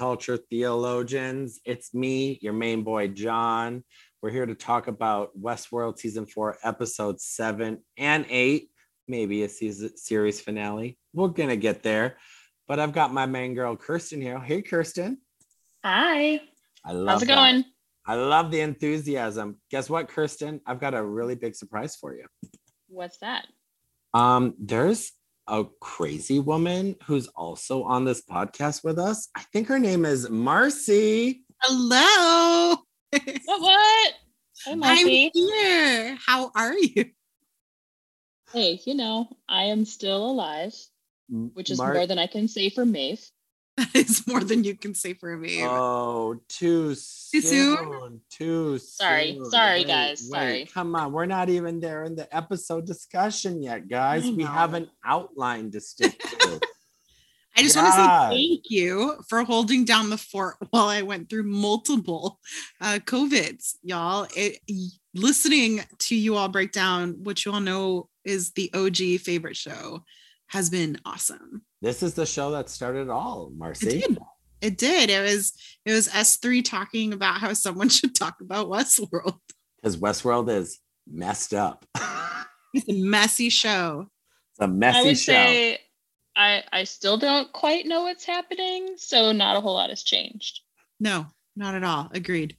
Welcome back, pop culture theologians. It's me, your main boy, John. We're here to talk about Westworld season four, episodes seven and eight, maybe a season series finale. We're gonna get there, but I've got my main girl, Kirsten here. Hey, Kirsten. Hi. I love How's it that. going? I love the enthusiasm. Guess what, Kirsten? I've got a really big surprise for you. What's that? Um, there's a crazy woman who's also on this podcast with us. I think her name is Marcy. Hello. What? What? Hey, I'm Marcy. here. How are you? Hey, you know, I am still alive, which is Mar- more than I can say for Maeve. That is more than you can say for me. Oh, too soon. soon? Too Sorry. soon. Sorry, Wait, guys. wait, Sorry. Come on. We're not even there in the episode discussion yet, guys. We have an outline to stick to. I just want to say thank you for holding down the fort while I went through multiple uh, COVIDs, y'all. It, listening to you all break down what you all know is the OG favorite show has been awesome. This is the show that started it all, It Marcy. did. It did. It was it was S3 talking about how someone should talk about Westworld. Because Westworld is messed up. It's a messy show. it's a messy would show. say I I still don't quite know what's happening, so not a whole lot has changed. No, not at all. Agreed.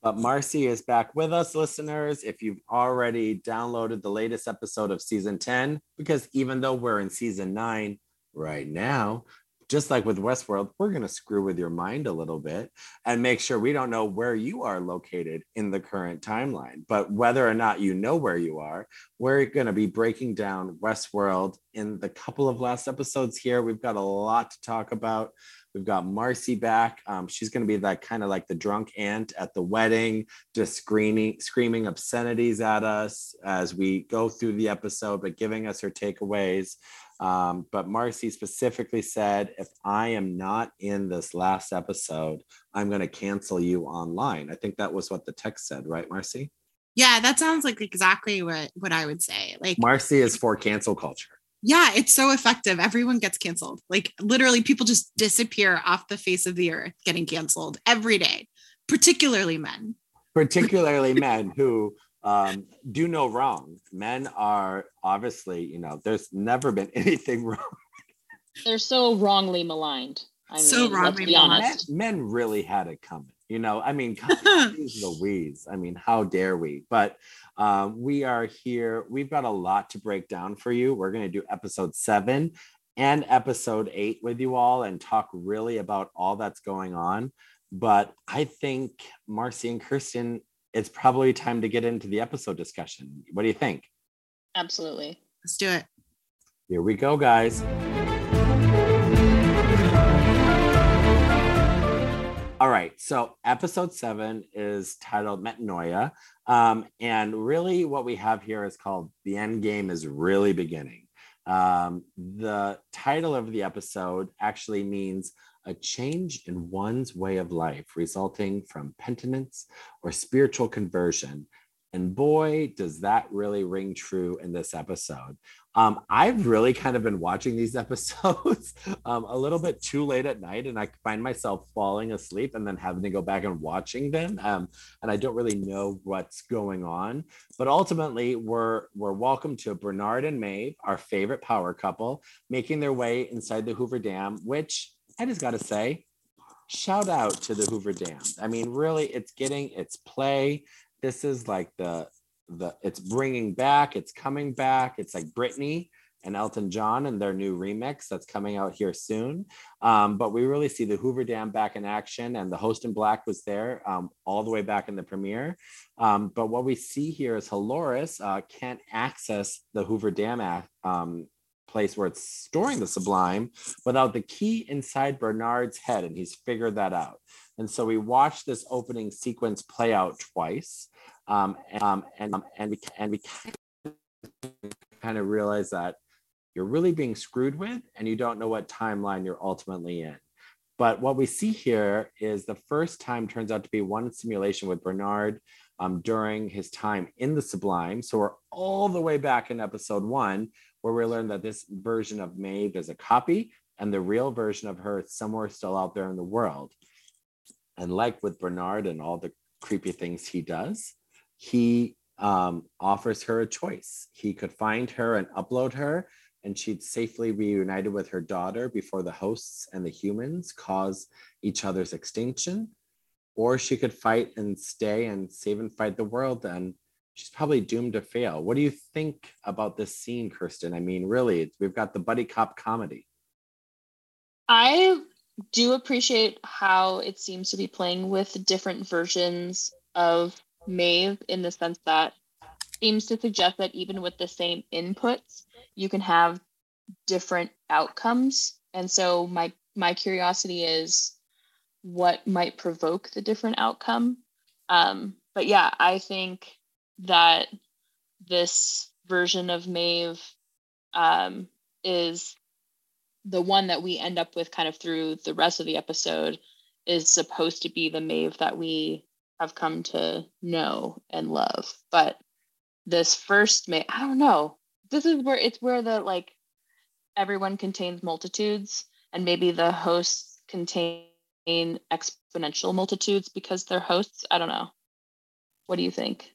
But Marcy is back with us, listeners. If you've already downloaded the latest episode of season 10, because even though we're in season nine right now, just like with Westworld, we're going to screw with your mind a little bit and make sure we don't know where you are located in the current timeline. But whether or not you know where you are, we're going to be breaking down Westworld in the couple of last episodes here. We've got a lot to talk about. We've got Marcy back. Um, she's going to be that kind of like the drunk aunt at the wedding, just screaming, screaming obscenities at us as we go through the episode, but giving us her takeaways. Um, but Marcy specifically said, if I am not in this last episode, I'm going to cancel you online. I think that was what the text said, right, Marcy? Yeah, that sounds like exactly what what I would say. Like, Marcy is for cancel culture. yeah, it's so effective. Everyone gets canceled. Like, literally, people just disappear off the face of the earth, getting canceled every day, particularly men. particularly men who um, do no wrong. Men are obviously, you know, there's never been anything wrong. They're so wrongly maligned. I mean, So let's wrongly be maligned. Men, honest. men really had it coming. You know, I mean, Jeez Louise. I mean, how dare we? But um, we are here. We've got a lot to break down for you. We're going to do episode seven and episode eight with you all and talk really about all that's going on. But I think Marcy and Kirsten, it's probably time to get into the episode discussion. What do you think? Absolutely. Let's do it. Here we go, guys. All right, so episode seven is titled Metanoia. Um, and really, what we have here is called The End Game is Really Beginning. Um, the title of the episode actually means a change in one's way of life resulting from penitence or spiritual conversion. And boy, does that really ring true in this episode. Um, I've really kind of been watching these episodes um, a little bit too late at night, and I find myself falling asleep and then having to go back and watching them. Um, and I don't really know what's going on. But ultimately, we're we're welcome to Bernard and Maeve, our favorite power couple, making their way inside the Hoover Dam. Which I just got to say, shout out to the Hoover Dam. I mean, really, it's getting its play. This is like the the it's bringing back it's coming back it's like britney and elton john and their new remix that's coming out here soon um, but we really see the hoover dam back in action and the host in black was there um, all the way back in the premiere um, but what we see here is Halores uh, can't access the hoover dam act, um, place where it's storing the sublime without the key inside bernard's head and he's figured that out and so we watch this opening sequence play out twice um, and, um, and, um, and we and we kind of realize that you're really being screwed with, and you don't know what timeline you're ultimately in. But what we see here is the first time turns out to be one simulation with Bernard um, during his time in the Sublime. So we're all the way back in episode one, where we learn that this version of Maeve is a copy and the real version of her is somewhere still out there in the world. And like with Bernard and all the creepy things he does, he um, offers her a choice. He could find her and upload her, and she'd safely be reunited with her daughter before the hosts and the humans cause each other's extinction. Or she could fight and stay and save and fight the world, and she's probably doomed to fail. What do you think about this scene, Kirsten? I mean, really, we've got the buddy cop comedy. I do appreciate how it seems to be playing with different versions of Maeve in the sense that seems to suggest that even with the same inputs, you can have different outcomes. And so my my curiosity is what might provoke the different outcome. Um, but yeah, I think that this version of Maeve um, is the one that we end up with kind of through the rest of the episode is supposed to be the Maeve that we have come to know and love. But this first Maeve, I don't know. This is where it's where the like everyone contains multitudes, and maybe the hosts contain exponential multitudes because they're hosts. I don't know. What do you think?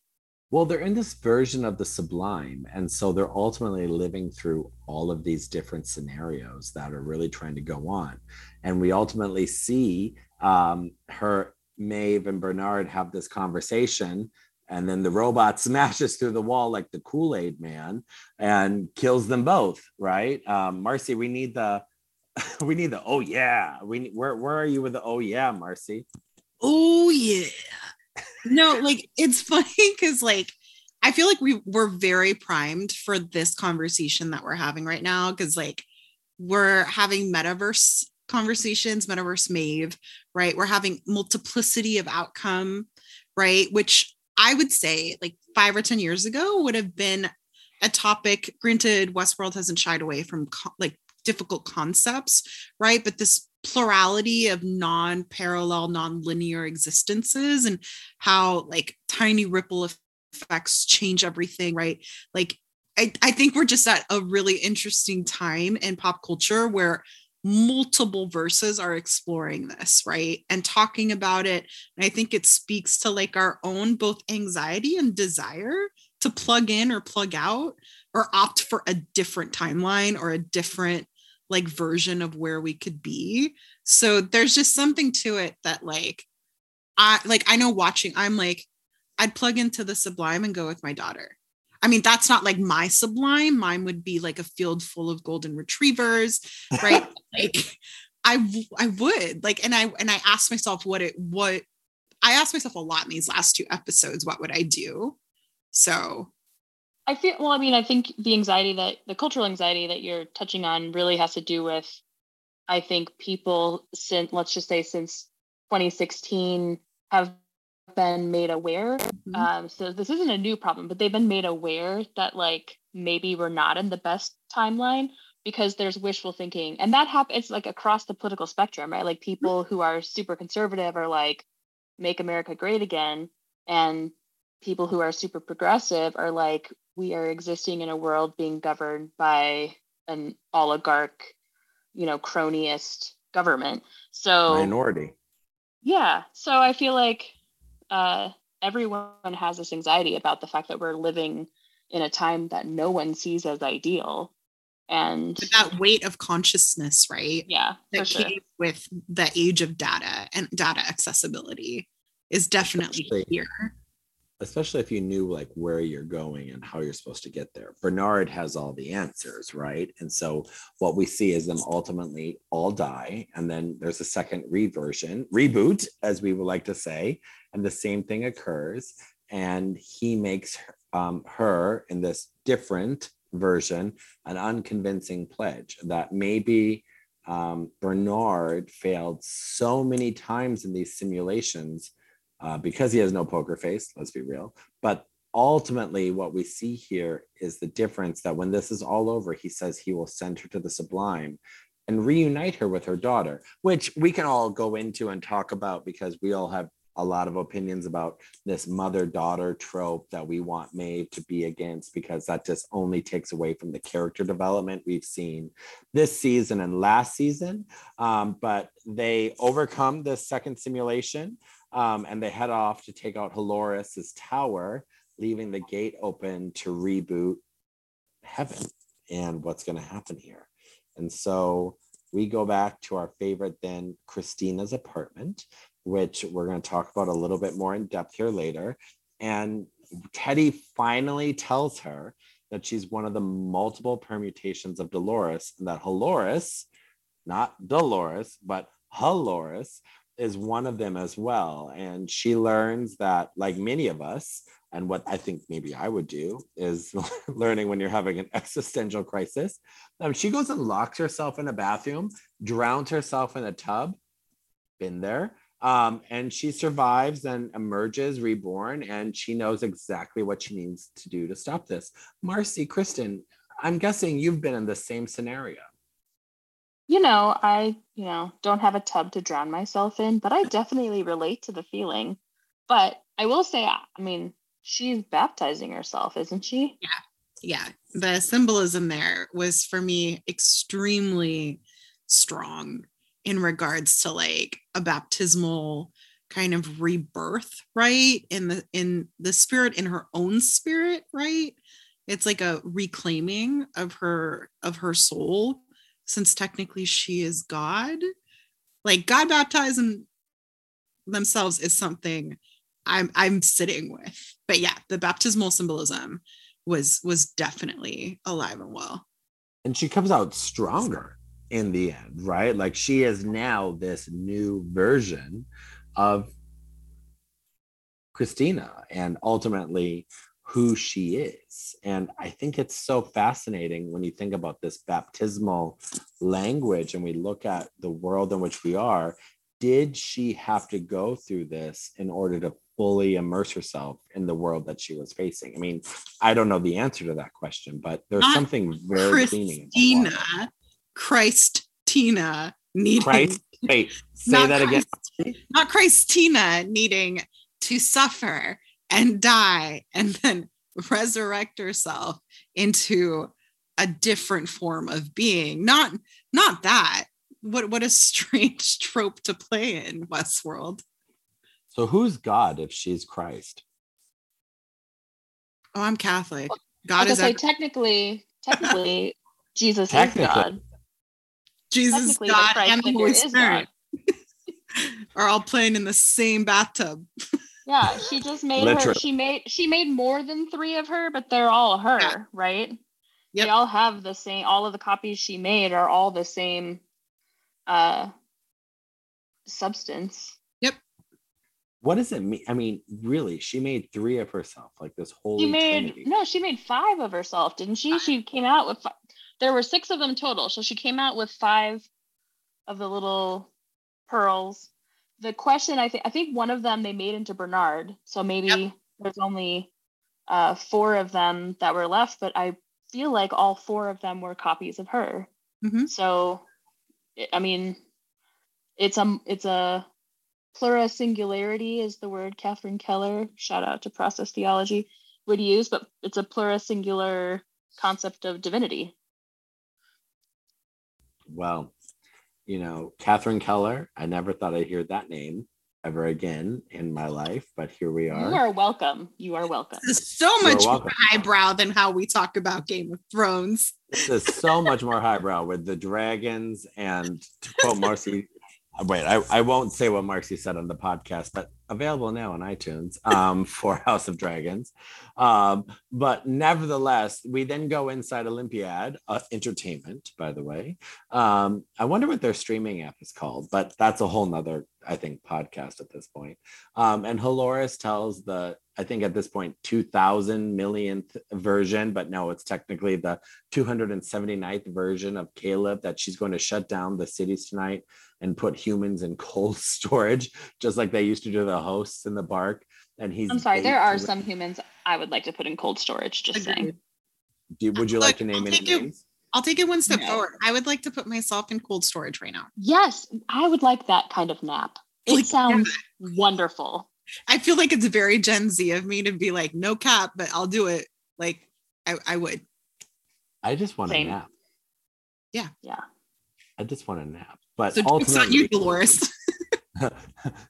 Well, they're in this version of the sublime. And so they're ultimately living through all of these different scenarios that are really trying to go on. And we ultimately see um, her Maeve and Bernard have this conversation, and then the robot smashes through the wall like the Kool Aid Man and kills them both. Right, um, Marcy? We need the we need the oh yeah. We where where are you with the oh yeah, Marcy? Oh yeah. No, like it's funny because like I feel like we we're very primed for this conversation that we're having right now because like we're having metaverse conversations, metaverse Maeve, right? We're having multiplicity of outcome, right? Which I would say like five or 10 years ago would have been a topic. Granted, Westworld hasn't shied away from co- like difficult concepts, right? But this plurality of non-parallel, non-linear existences and how like tiny ripple effects change everything, right? Like I, I think we're just at a really interesting time in pop culture where multiple verses are exploring this, right? And talking about it. And I think it speaks to like our own both anxiety and desire to plug in or plug out or opt for a different timeline or a different like version of where we could be. So there's just something to it that like I like I know watching I'm like I'd plug into the sublime and go with my daughter I mean, that's not like my sublime. Mine would be like a field full of golden retrievers, right? like I I would like, and I and I asked myself what it what I asked myself a lot in these last two episodes. What would I do? So I feel well. I mean, I think the anxiety that the cultural anxiety that you're touching on really has to do with, I think people since let's just say since 2016 have been made aware. Mm-hmm. Um, so this isn't a new problem, but they've been made aware that like maybe we're not in the best timeline because there's wishful thinking, and that happens like across the political spectrum, right? Like people who are super conservative are like, "Make America Great Again," and people who are super progressive are like, "We are existing in a world being governed by an oligarch, you know, cronyist government." So minority. Yeah. So I feel like uh, everyone has this anxiety about the fact that we're living in a time that no one sees as ideal and but that weight of consciousness right yeah that came sure. with the age of data and data accessibility is definitely especially, here especially if you knew like where you're going and how you're supposed to get there. Bernard has all the answers right? And so what we see is them ultimately all die and then there's a second reversion reboot as we would like to say and the same thing occurs and he makes um, her in this different version an unconvincing pledge that maybe um, bernard failed so many times in these simulations uh, because he has no poker face let's be real but ultimately what we see here is the difference that when this is all over he says he will send her to the sublime and reunite her with her daughter which we can all go into and talk about because we all have a lot of opinions about this mother daughter trope that we want Maeve to be against because that just only takes away from the character development we've seen this season and last season. Um, but they overcome this second simulation um, and they head off to take out Halores's tower, leaving the gate open to reboot heaven and what's going to happen here. And so we go back to our favorite then, Christina's apartment, which we're going to talk about a little bit more in depth here later. And Teddy finally tells her that she's one of the multiple permutations of Dolores, and that Halores, not Dolores, but Haloris, is one of them as well. And she learns that, like many of us, and what I think maybe I would do is learning when you're having an existential crisis. Um, she goes and locks herself in a bathroom, drowns herself in a tub. Been there. Um, and she survives and emerges reborn, and she knows exactly what she needs to do to stop this. Marcy, Kirsten, I'm guessing you've been in the same scenario. You know, I, you know, don't have a tub to drown myself in, but I definitely relate to the feeling. But I will say, I mean, she's baptizing herself, isn't she? Yeah. Yeah. The symbolism there was for me extremely strong in regards to like a baptismal kind of rebirth right in the in the spirit in her own spirit right it's like a reclaiming of her of her soul since technically she is god. Like god baptizing themselves is something i'm i'm sitting with. But yeah the baptismal symbolism was was definitely alive and well. And she comes out stronger in the end, right? Like she is now this new version of Christina and ultimately who she is. And I think it's so fascinating when you think about this baptismal language and we look at the world in which we are. Did she have to go through this in order to fully immerse herself in the world that she was facing? I mean, I don't know the answer to that question, but there's Not something very Christina Christ Tina needing Christ, wait, say that Christ, again. Not Christina needing to suffer and die and then resurrect herself into a different form of being. Not not that. What what a strange trope to play in Westworld. So who's God if she's Christ? Oh, I'm Catholic. God is say, technically, technically, Jesus technically. is God. Jesus, God, and the Holy Spirit are all playing in the same bathtub. Yeah, she just made her. She made she made more than three of her, but they're all her, yeah. right? Yep. They all have the same. All of the copies she made are all the same uh substance. Yep. What does it mean? I mean, really, she made three of herself, like this whole. She made trinity. no, she made five of herself, didn't she? She came out with five there were six of them total. So she came out with five of the little pearls. The question I think I think one of them they made into Bernard. So maybe yep. there's only uh, four of them that were left, but I feel like all four of them were copies of her. Mm-hmm. So, I mean, it's a it's a plura singularity is the word Catherine Keller, shout out to process theology, would use, but it's a plura singular concept of divinity well, you know, Catherine Keller, I never thought I'd hear that name ever again in my life, but here we are. You are welcome. You are welcome. This is so much more highbrow than how we talk about Game of Thrones. This is so much more highbrow with the dragons and to quote Marcy, wait, I, I won't say what Marcy said on the podcast, but available now on iTunes um, for House of Dragons. Um, but nevertheless, we then go inside Olympiad uh, Entertainment, by the way. Um, I wonder what their streaming app is called, but that's a whole nother, I think, podcast at this point. Um, and Haloris tells the, I think at this point, 2000 millionth version, but no, it's technically the 279th version of Caleb that she's going to shut down the cities tonight and put humans in cold storage, just like they used to do the hosts in the bark. And he's I'm sorry, there are some humans I would like to put in cold storage, just saying. Do, would you like to name any names? I'll take it one step no. forward. I would like to put myself in cold storage right now. Yes, I would like that kind of nap. It Like, sounds wonderful. I feel like it's very Gen Z of me to be like, no cap, but I'll do it. Like I, I would. I just want Same. a nap. Yeah. Yeah. I just want a nap. But So jokes on you, Dolores.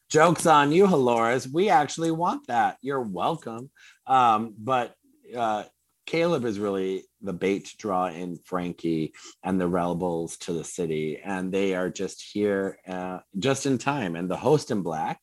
jokes on you, Dolores. We actually want that. You're welcome. Um, but uh, Caleb is really the bait to draw in Frankie and the rebels to the city, and they are just here uh, just in time. And the host in black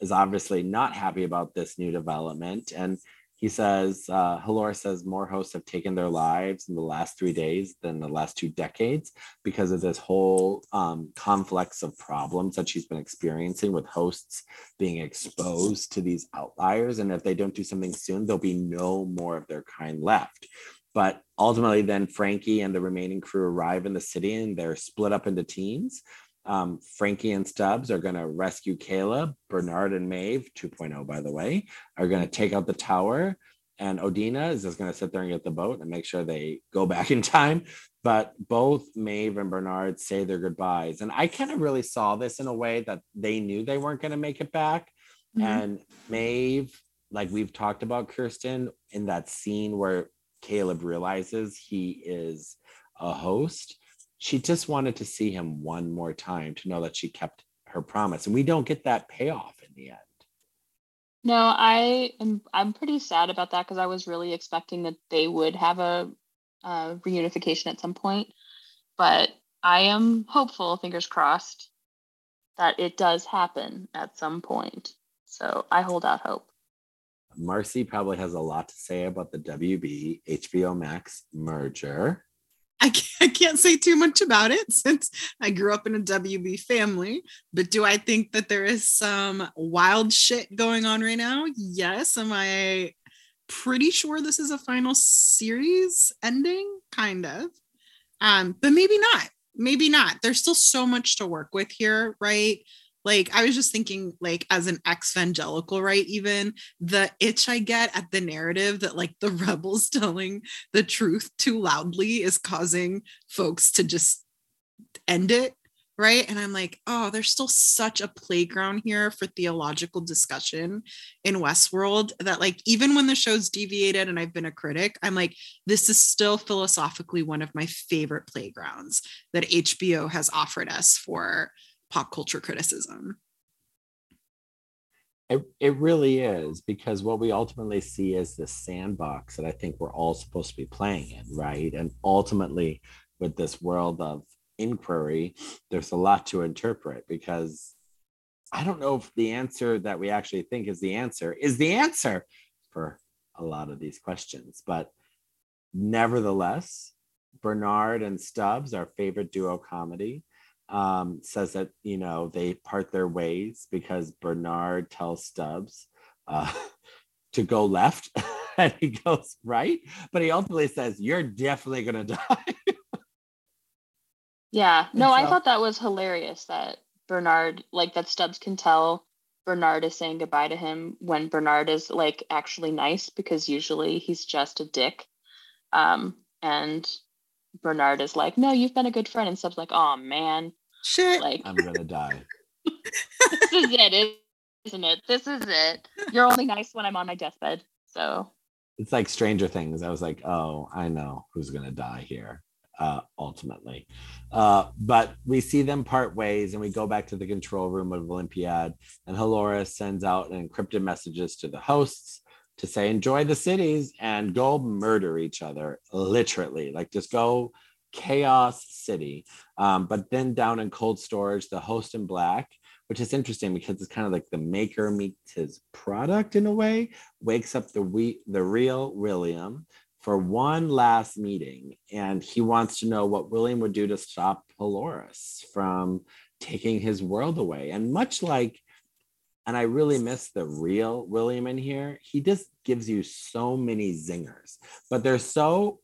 is obviously not happy about this new development, and he says, uh, Halora says more hosts have taken their lives in the last three days than the last two decades because of this whole um, conflicts of problems that she's been experiencing with hosts being exposed to these outliers. And if they don't do something soon, there'll be no more of their kind left. But ultimately, then Frankie and the remaining crew arrive in the city and they're split up into teams. Um, Frankie and Stubbs are going to rescue Caleb. Bernard and Maeve, 2.0, by the way, are going to take out the tower. And Odina is just going to sit there and get the boat and make sure they go back in time. But both Maeve and Bernard say their goodbyes. And I kind of really saw this in a way that they knew they weren't going to make it back. Mhm. And Maeve, like we've talked about Kirsten in that scene where Caleb realizes he is a host, she just wanted to see him one more time to know that she kept her promise. And we don't get that payoff in the end. No, I am. I'm pretty sad about that because I was really expecting that they would have a, uh reunification at some point, but I am hopeful, fingers crossed, that it does happen at some point. So I hold out hope. Marcy probably has a lot to say about the WB HBO Max merger. I can't, I can't say too much about it since I grew up in a WB family. But do I think that there is some wild shit going on right now? Yes. Am I pretty sure this is a final series ending? Kind of. Um, but maybe not. Maybe not. There's still so much to work with here, right? Like I was just thinking, like as an ex-evangelical, right? Even the itch I get at the narrative that like the rebels telling the truth too loudly is causing folks to just end it right and i'm like oh there's still such a playground here for theological discussion in westworld that like even when the show's deviated and i've been a critic i'm like this is still philosophically one of my favorite playgrounds that hbo has offered us for pop culture criticism It, it really is because what we ultimately see is the sandbox that I think we're all supposed to be playing in, right? And ultimately, with this world of inquiry, there's a lot to interpret because I don't know if the answer that we actually think is the answer is the answer for a lot of these questions. But nevertheless, Bernard and Stubbs, our favorite duo comedy, um, says that you know they part their ways because Bernard tells Stubbs uh, to go left, and he goes right, but he ultimately says, "You're definitely gonna die." Yeah. No, I thought that was hilarious that Bernard, like that Stubbs can tell Bernard is saying goodbye to him when Bernard is like actually nice because usually he's just a dick. Um, and Bernard is like, no, you've been a good friend. And Stubbs like, oh man, shit like I'm gonna die. this is it, isn't it? This is it. You're only nice when I'm on my deathbed. So It's like Stranger Things. I was like, "Oh, I know who's gonna die here." Uh, ultimately, uh, but we see them part ways, and we go back to the control room of Olympiad, and Halora sends out encrypted messages to the hosts to say enjoy the cities and go murder each other literally like just go chaos city um, but then down in cold storage the host in black which is interesting because it's kind of like the maker meets his product in a way wakes up the we the real william for one last meeting and he wants to know what william would do to stop Polaris from taking his world away and much like and I really miss the real William in here. He just gives you so many zingers, but they're so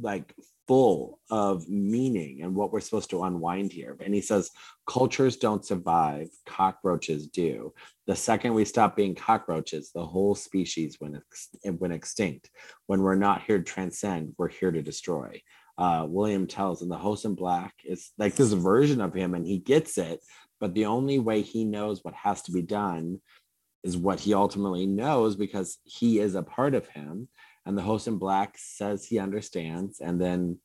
like full of meaning and what we're supposed to unwind here. And he says, cultures don't survive, cockroaches do. The second we stop being cockroaches, the whole species went, ex- went extinct. When we're not here to transcend, we're here to destroy. Uh, William tells, and the host in black is like this version of him, and he gets it, but the only way he knows what has to be done is what he ultimately knows because he is a part of him. And the host in black says he understands. And then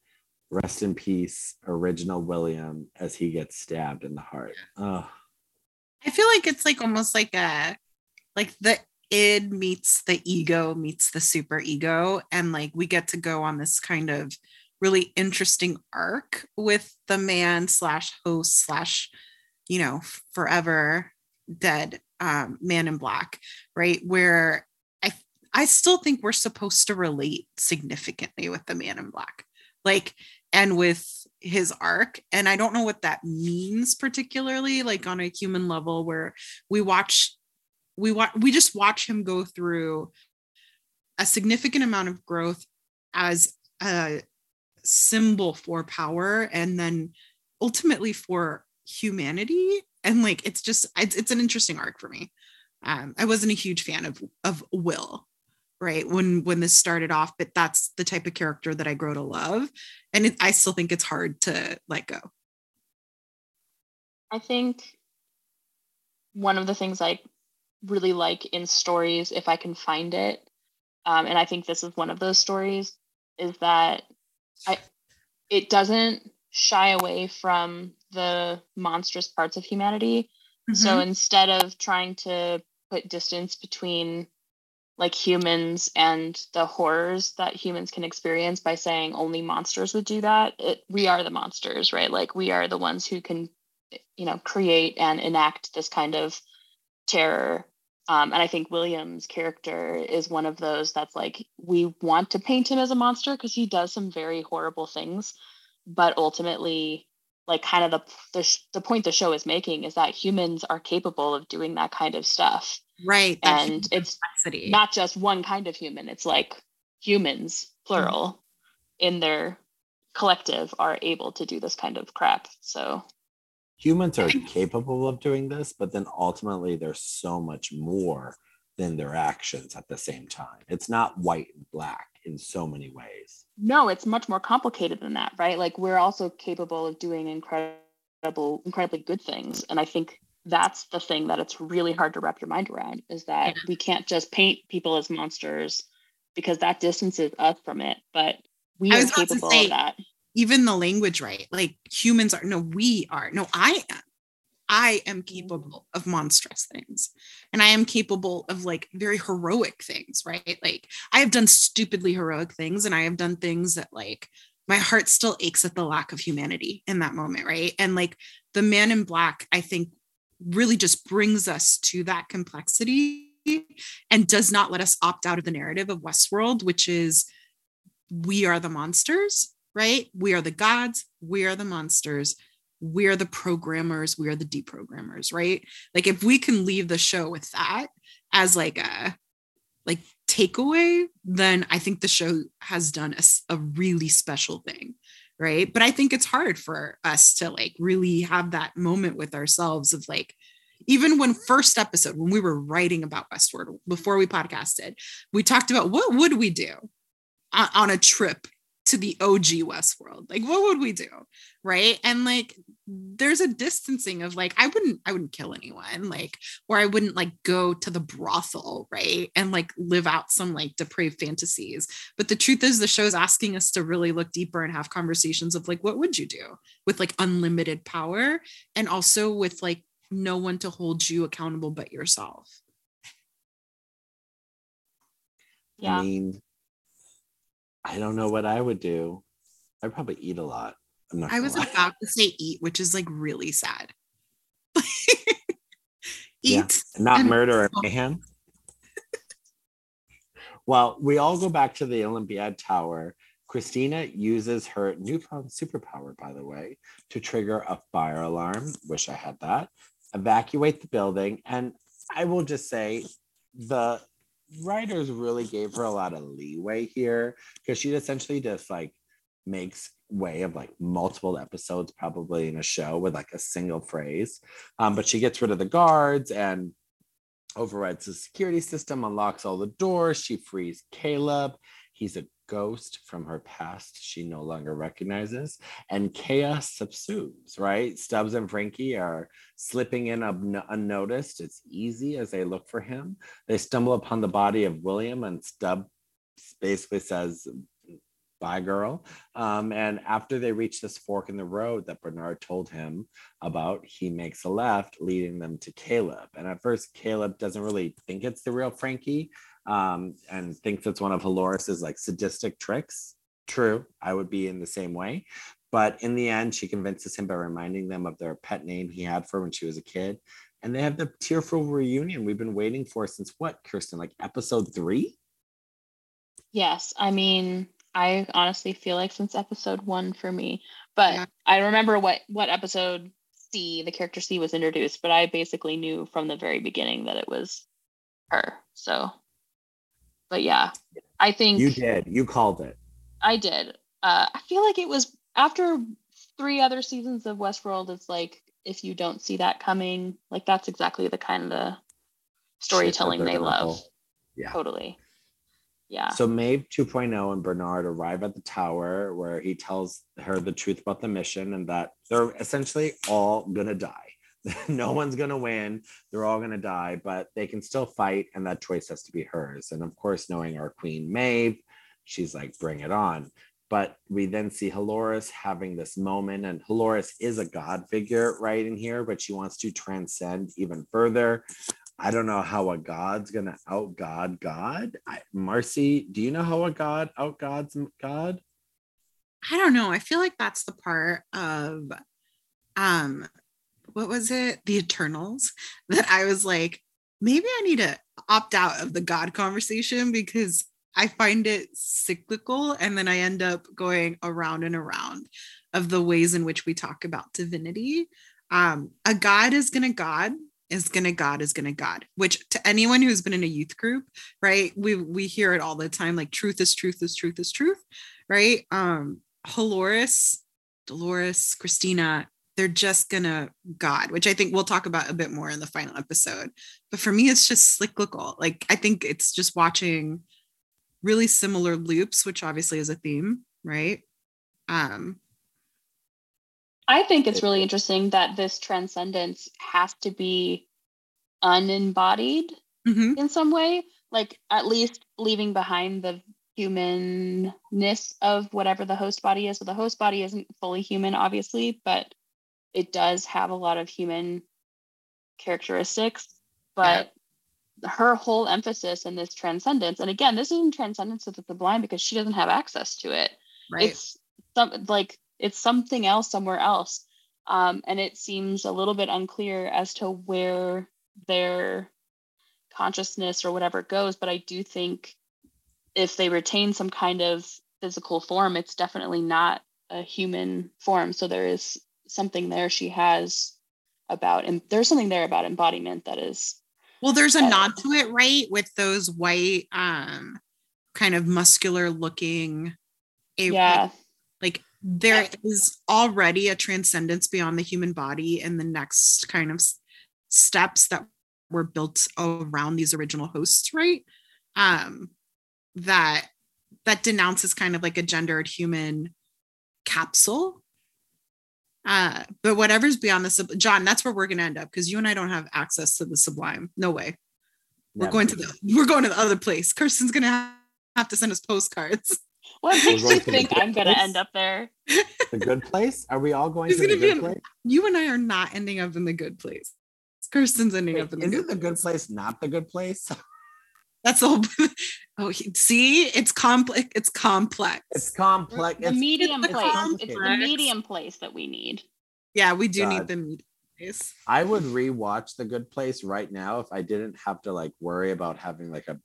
rest in peace, original William, as he gets stabbed in the heart. Oh. I feel like it's like almost like a like the id meets the ego meets the super ego. And like we get to go on this kind of really interesting arc with the man slash host slash, you know, forever dead um, man in black, right? Where I still think we're supposed to relate significantly with the man in black, like and with his arc. And I don't know what that means particularly, like on a human level, where we watch we watch we just watch him go through a significant amount of growth as a symbol for power and then ultimately for humanity and like it's just it's, it's an interesting arc for me um i wasn't a huge fan of of will right when when this started off but that's the type of character that i grow to love and it, i still think it's hard to let go i think one of the things i really like in stories if i can find it um, and i think this is one of those stories is that i it doesn't shy away from the monstrous parts of humanity. Mm-hmm. So instead of trying to put distance between like humans and the horrors that humans can experience by saying only monsters would do that, it, we are the monsters, right? Like we are the ones who can, you know, create and enact this kind of terror. Um, and I think William's character is one of those that's like, we want to paint him as a monster because he does some very horrible things but ultimately like kind of the, the the point the show is making is that humans are capable of doing that kind of stuff right and it's complexity. not just one kind of human it's like humans plural mm-hmm. in their collective are able to do this kind of crap so humans are capable of doing this but then ultimately there's so much more than their actions at the same time it's not white and black in so many ways no it's much more complicated than that right? Like we're also capable of doing incredible incredibly good things. And i think that's the thing that it's really hard to wrap your mind around is that yeah. we can't just paint people as monsters because that distances us from it. But we are capable say, of that. even the language right? Like humans are no we are. No i am I am capable mm. of monstrous things and I am capable of like very heroic things, right? Like I have done stupidly heroic things and I have done things that like my heart still aches at the lack of humanity in that moment, right? And like the man in black, I think really just brings us to that complexity and does not let us opt out of the narrative of Westworld, which is we are the monsters, right? We are the gods, we are the monsters we're the programmers, we are the deprogrammers, right? Like if we can leave the show with that as like a like takeaway, then I think the show has done a, a really special thing, right? But I think it's hard for us to like really have that moment with ourselves of like, even when first episode when we were writing about westworld before we podcasted we talked about what would we do on a trip to the OG Westworld. Like, what would we do? Right. And like, there's a distancing of like, I wouldn't, I wouldn't kill anyone, like, or I wouldn't like go to the brothel, right. And like live out some like depraved fantasies. But the truth is, the show's asking us to really look deeper and have conversations of like, what would you do with like unlimited power and also with like no one to hold you accountable but yourself? Yeah. I mean, I don't know what I would do. I'd probably eat a lot. I was lie. about to say eat, which is like really sad. eat, yeah. not murder or mayhem. well, we all go back to the Olympiad Tower. Christina uses her newfound superpower, by the way, to trigger a fire alarm. Wish I had that. Evacuate the building. And I will just say the writers really gave her a lot of leeway here because she essentially just like makes way of like multiple episodes probably in a show with like a single phrase um, but she gets rid of the guards and overrides the security system unlocks all the doors she frees caleb he's a ghost from her past she no longer recognizes, and chaos subsumes, right? Stubbs and Frankie are slipping in un- unnoticed. It's easy as they look for him. They stumble upon the body of William, and Stubbs basically says, Bye, girl. Um, and after they reach this fork in the road that Bernard told him about, he makes a left, leading them to Caleb. And at first, Caleb doesn't really think it's the real Frankie um, and thinks it's one of Halores's like sadistic tricks. True, I would be in the same way. But in the end, she convinces him by reminding them of their pet name he had for when she was a kid. And they have the tearful reunion we've been waiting for since what, Kirsten? Like episode three? Yes. I mean, I honestly feel like since episode one for me, but Yeah. I remember what what episode C, the character C, was introduced, but I basically knew from the very beginning that it was her. So, but yeah, I think You did. You called it. I did. Uh, I feel like it was after three other seasons of Westworld. It's like if you don't see that coming, like that's exactly the kind of the storytelling they love. pull. Yeah. Totally. Yeah. So Maeve 2.0 and Bernard arrive at the tower where he tells her the truth about the mission and that they're essentially all gonna die. no one's gonna win. They're all gonna die, but they can still fight, and that choice has to be hers. And of course, knowing our queen Maeve, she's like, bring it on. But we then see Halores having this moment, and Halores is a god figure right in here, but she wants to transcend even further. I don't know how a god's gonna out God God. I, Marcy, do you know how a god out God's God? I don't know. I feel like that's the part of um what was it? The Eternals that I was like, maybe I need to opt out of the God conversation because I find it cyclical and then I end up going around and around of the ways in which we talk about divinity. Um, a God is gonna God is gonna God is gonna God, which to anyone who's been in a youth group, right? We we hear it all the time, like truth is truth is truth is truth, right? Um, Halores, Dolores, Christina, they're just gonna God, which I think we'll talk about a bit more in the final episode. But for me, it's just cyclical. Like I think it's just watching really similar loops, which obviously is a theme, right? Um, I think it's really interesting that this transcendence has to be unembodied mhm. in some way, like at least leaving behind the humanness of whatever the host body is. So the host body isn't fully human, obviously, but it does have a lot of human characteristics. But her whole emphasis in this transcendence, and again, this isn't transcendence of the sublime because she doesn't have access to it right. it's some like it's something else somewhere else um, and it seems a little bit unclear as to where their consciousness or whatever goes but i do think if they retain some kind of physical form it's definitely not a human form so there is something there she has about and there's something there about embodiment that is Well, there's a nod to it, right? With those white, um, kind of muscular looking. a- yeah Like there is already a transcendence beyond the human body and the next kind of steps that were built around these original hosts, right? Um, that that denounces kind of like a gendered human capsule. Uh, but whatever's beyond the sub- John, that's where we're gonna end up because you and I don't have access to the sublime. No way. We're Never. going to the we're going to the other place. Kirsten's gonna have to send us postcards. what makes going you to think i'm gonna end up there the good place. Are we all going It's to the gonna be good an- place? You and I are not ending up in the good place. Kirsten's ending Wait, up in the isn't good. the good place not the good place? That's all. Oh, he- see, it's complex. It's complex. It's complex. the It's, medium it's place it's the medium place that we need yeah, we do God. need the medium place. I would rewatch the good place right now if I didn't have to like worry about having like a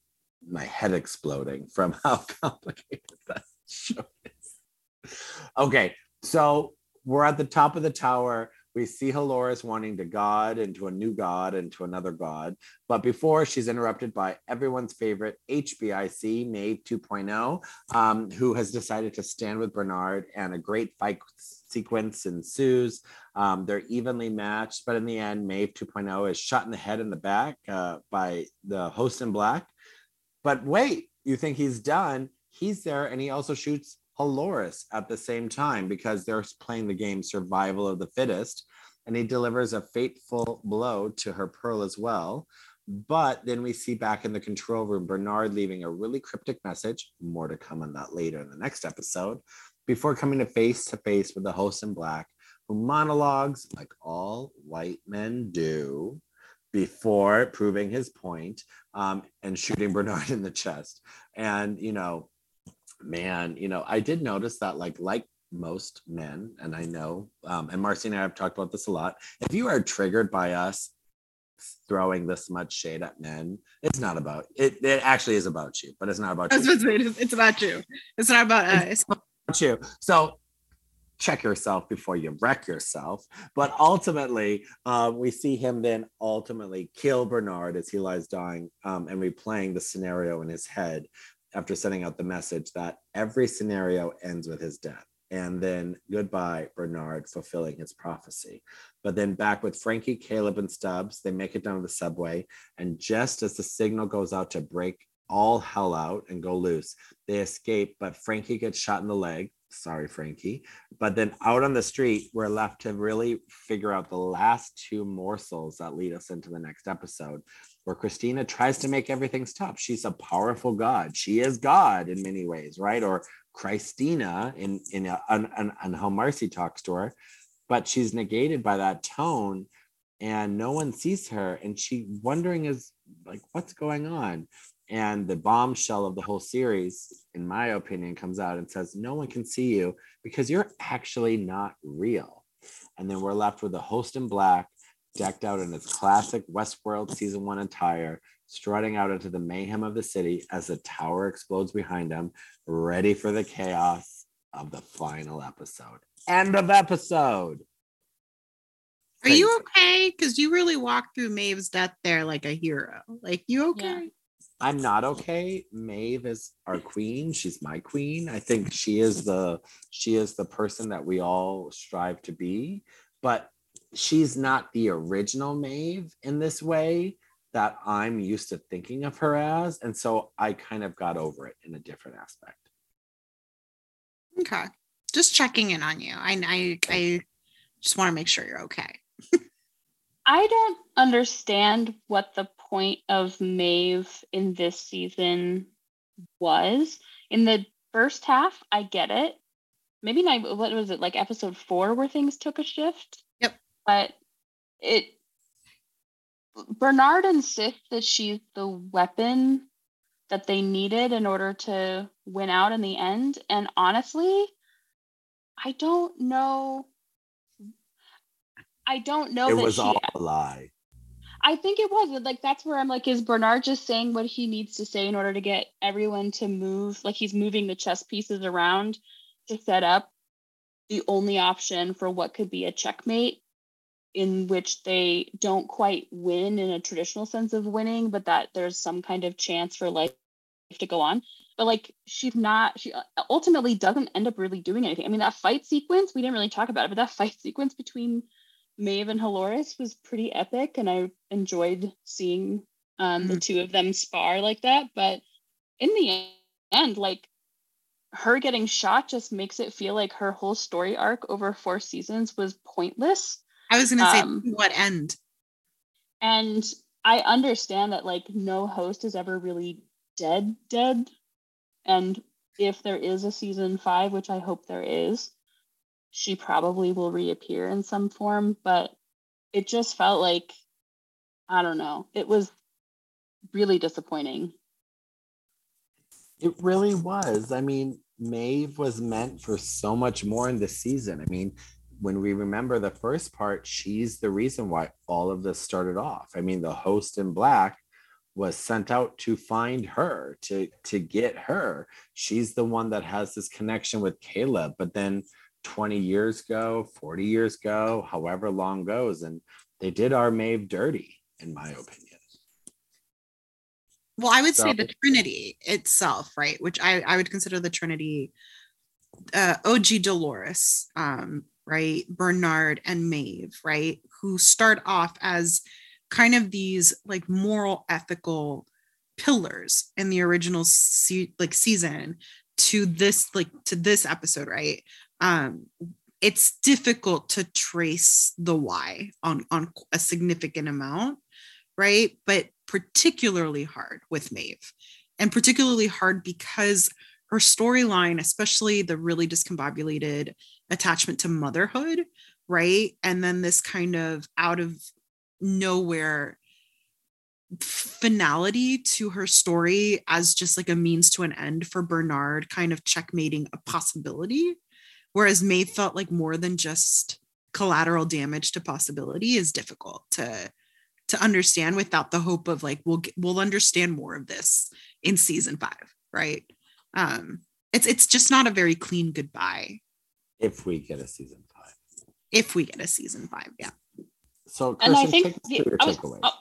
my head exploding from how complicated that show is. Okay, so we're at the top of the tower. We see Halores wanting to god into a new god into another god. But before she's interrupted by everyone's favorite HBIC, Maeve 2.0, um, who has decided to stand with Bernard, and a great fight sequence ensues. Um, they're evenly matched, but in the end, Maeve 2.0 is shot in the head and the back uh, by the host in black. But wait, you think he's done? he's there and he also shoots Halores at the same time because they're playing the game survival of the fittest. And he delivers a fateful blow to her pearl as well. But then we see back in the control room Bernard leaving a really cryptic message. More to come on that later in the next episode. Before coming to face to face with the host in black, who monologues like all white men do before proving his point um, and shooting Bernard in the chest. And, you know, man, you know, I did notice that, like, like most men, and I know, um, and Marcy and I have talked about this a lot. If you are triggered by us throwing this much shade at men, it's not about it. It actually is about you, but it's not about you. It's about you. It's not about us. It's about you. So check yourself before you wreck yourself. But ultimately, um, we see him then ultimately kill Bernard as he lies dying um, and replaying the scenario in his head after sending out the message that every scenario ends with his death. And then goodbye, Bernard, fulfilling his prophecy. But then back with Frankie, Caleb, and Stubbs, they make it down to the subway. And just as the signal goes out to break all hell out and go loose, they escape. But Frankie gets shot in the leg. Sorry, Frankie. But then out on the street, we're left to really figure out the last two morsels that lead us into the next episode where Christina tries to make everything stop. She's a powerful God. She is God in many ways, right? Or Christina in in a, on, on how Marcy talks to her, but she's negated by that tone, and no one sees her, and she wondering is like, what's going on? And the bombshell of the whole series, in my opinion, comes out and says, no one can see you because you're actually not real. And then we're left with the host in black decked out in its classic Westworld season one attire, strutting out into the mayhem of the city as the tower explodes behind him, ready for the chaos of the final episode. End of episode. Are you okay? Because you really walked through Maeve's death there like a hero. Like, you okay? Yeah. I'm not okay. Maeve is our queen. She's my queen. I think she is the she is the person that we all strive to be. But she's not the original Maeve in this way that I'm used to thinking of her as. And so I kind of got over it in a different aspect. Okay. Just checking in on you. I I, I just want to make sure you're okay. I don't understand what the point of Maeve in this season was. In the first half, I get it. Maybe not what was it, like episode four where things took a shift? Yep. But it Bernard insists that she's the weapon that they needed in order to win out in the end. And honestly, I don't know. I don't know. It was she, all a lie. I think it was like that's where I'm like, is Bernard just saying what he needs to say in order to get everyone to move? Like he's moving the chess pieces around to set up the only option for what could be a checkmate in which they don't quite win in a traditional sense of winning, but that there's some kind of chance for life to go on. But like she's not, she uh, ultimately doesn't end up really doing anything. I mean, that fight sequence, we didn't really talk about it, but that fight sequence between Maeve and Halores was pretty epic, and I enjoyed seeing um, mm-hmm. the two of them spar like that. But in the end, like her getting shot just makes it feel like her whole story arc over four seasons was pointless I was going to say, um, what end? And I understand that like no host is ever really dead, dead. And if there is a season five, which I hope there is, she probably will reappear in some form. But it just felt like, I don't know, it was really disappointing. It really was. I mean, Maeve was meant for so much more in this season. I mean, when we remember the first part, she's the reason why all of this started off. I mean, the host in black was sent out to find her, to to get her. She's the one that has this connection with Caleb, but then 20 years ago, 40 years ago, however long goes, and they did our Maeve dirty, in my opinion. Well, I would so, say the Trinity itself, right? Which I, I would consider the Trinity uh, OG Dolores, um, right? Bernard and Maeve, right? Who start off as kind of these like moral ethical pillars in the original se- like season to this like to this episode right um it's difficult to trace the why on on a significant amount right but particularly hard with Maeve and particularly hard because her storyline especially the really discombobulated attachment to motherhood right and then this kind of out of nowhere finality to her story as just like a means to an end for Bernard, kind of checkmating a possibility. Whereas Maeve felt like more than just collateral damage to possibility is difficult to to understand without the hope of like we'll we'll understand more of this in season five, right? Um, it's it's just not a very clean goodbye. If we get a season five. If we get a season five, yeah. So Kirsten, and I think the, I was, oh,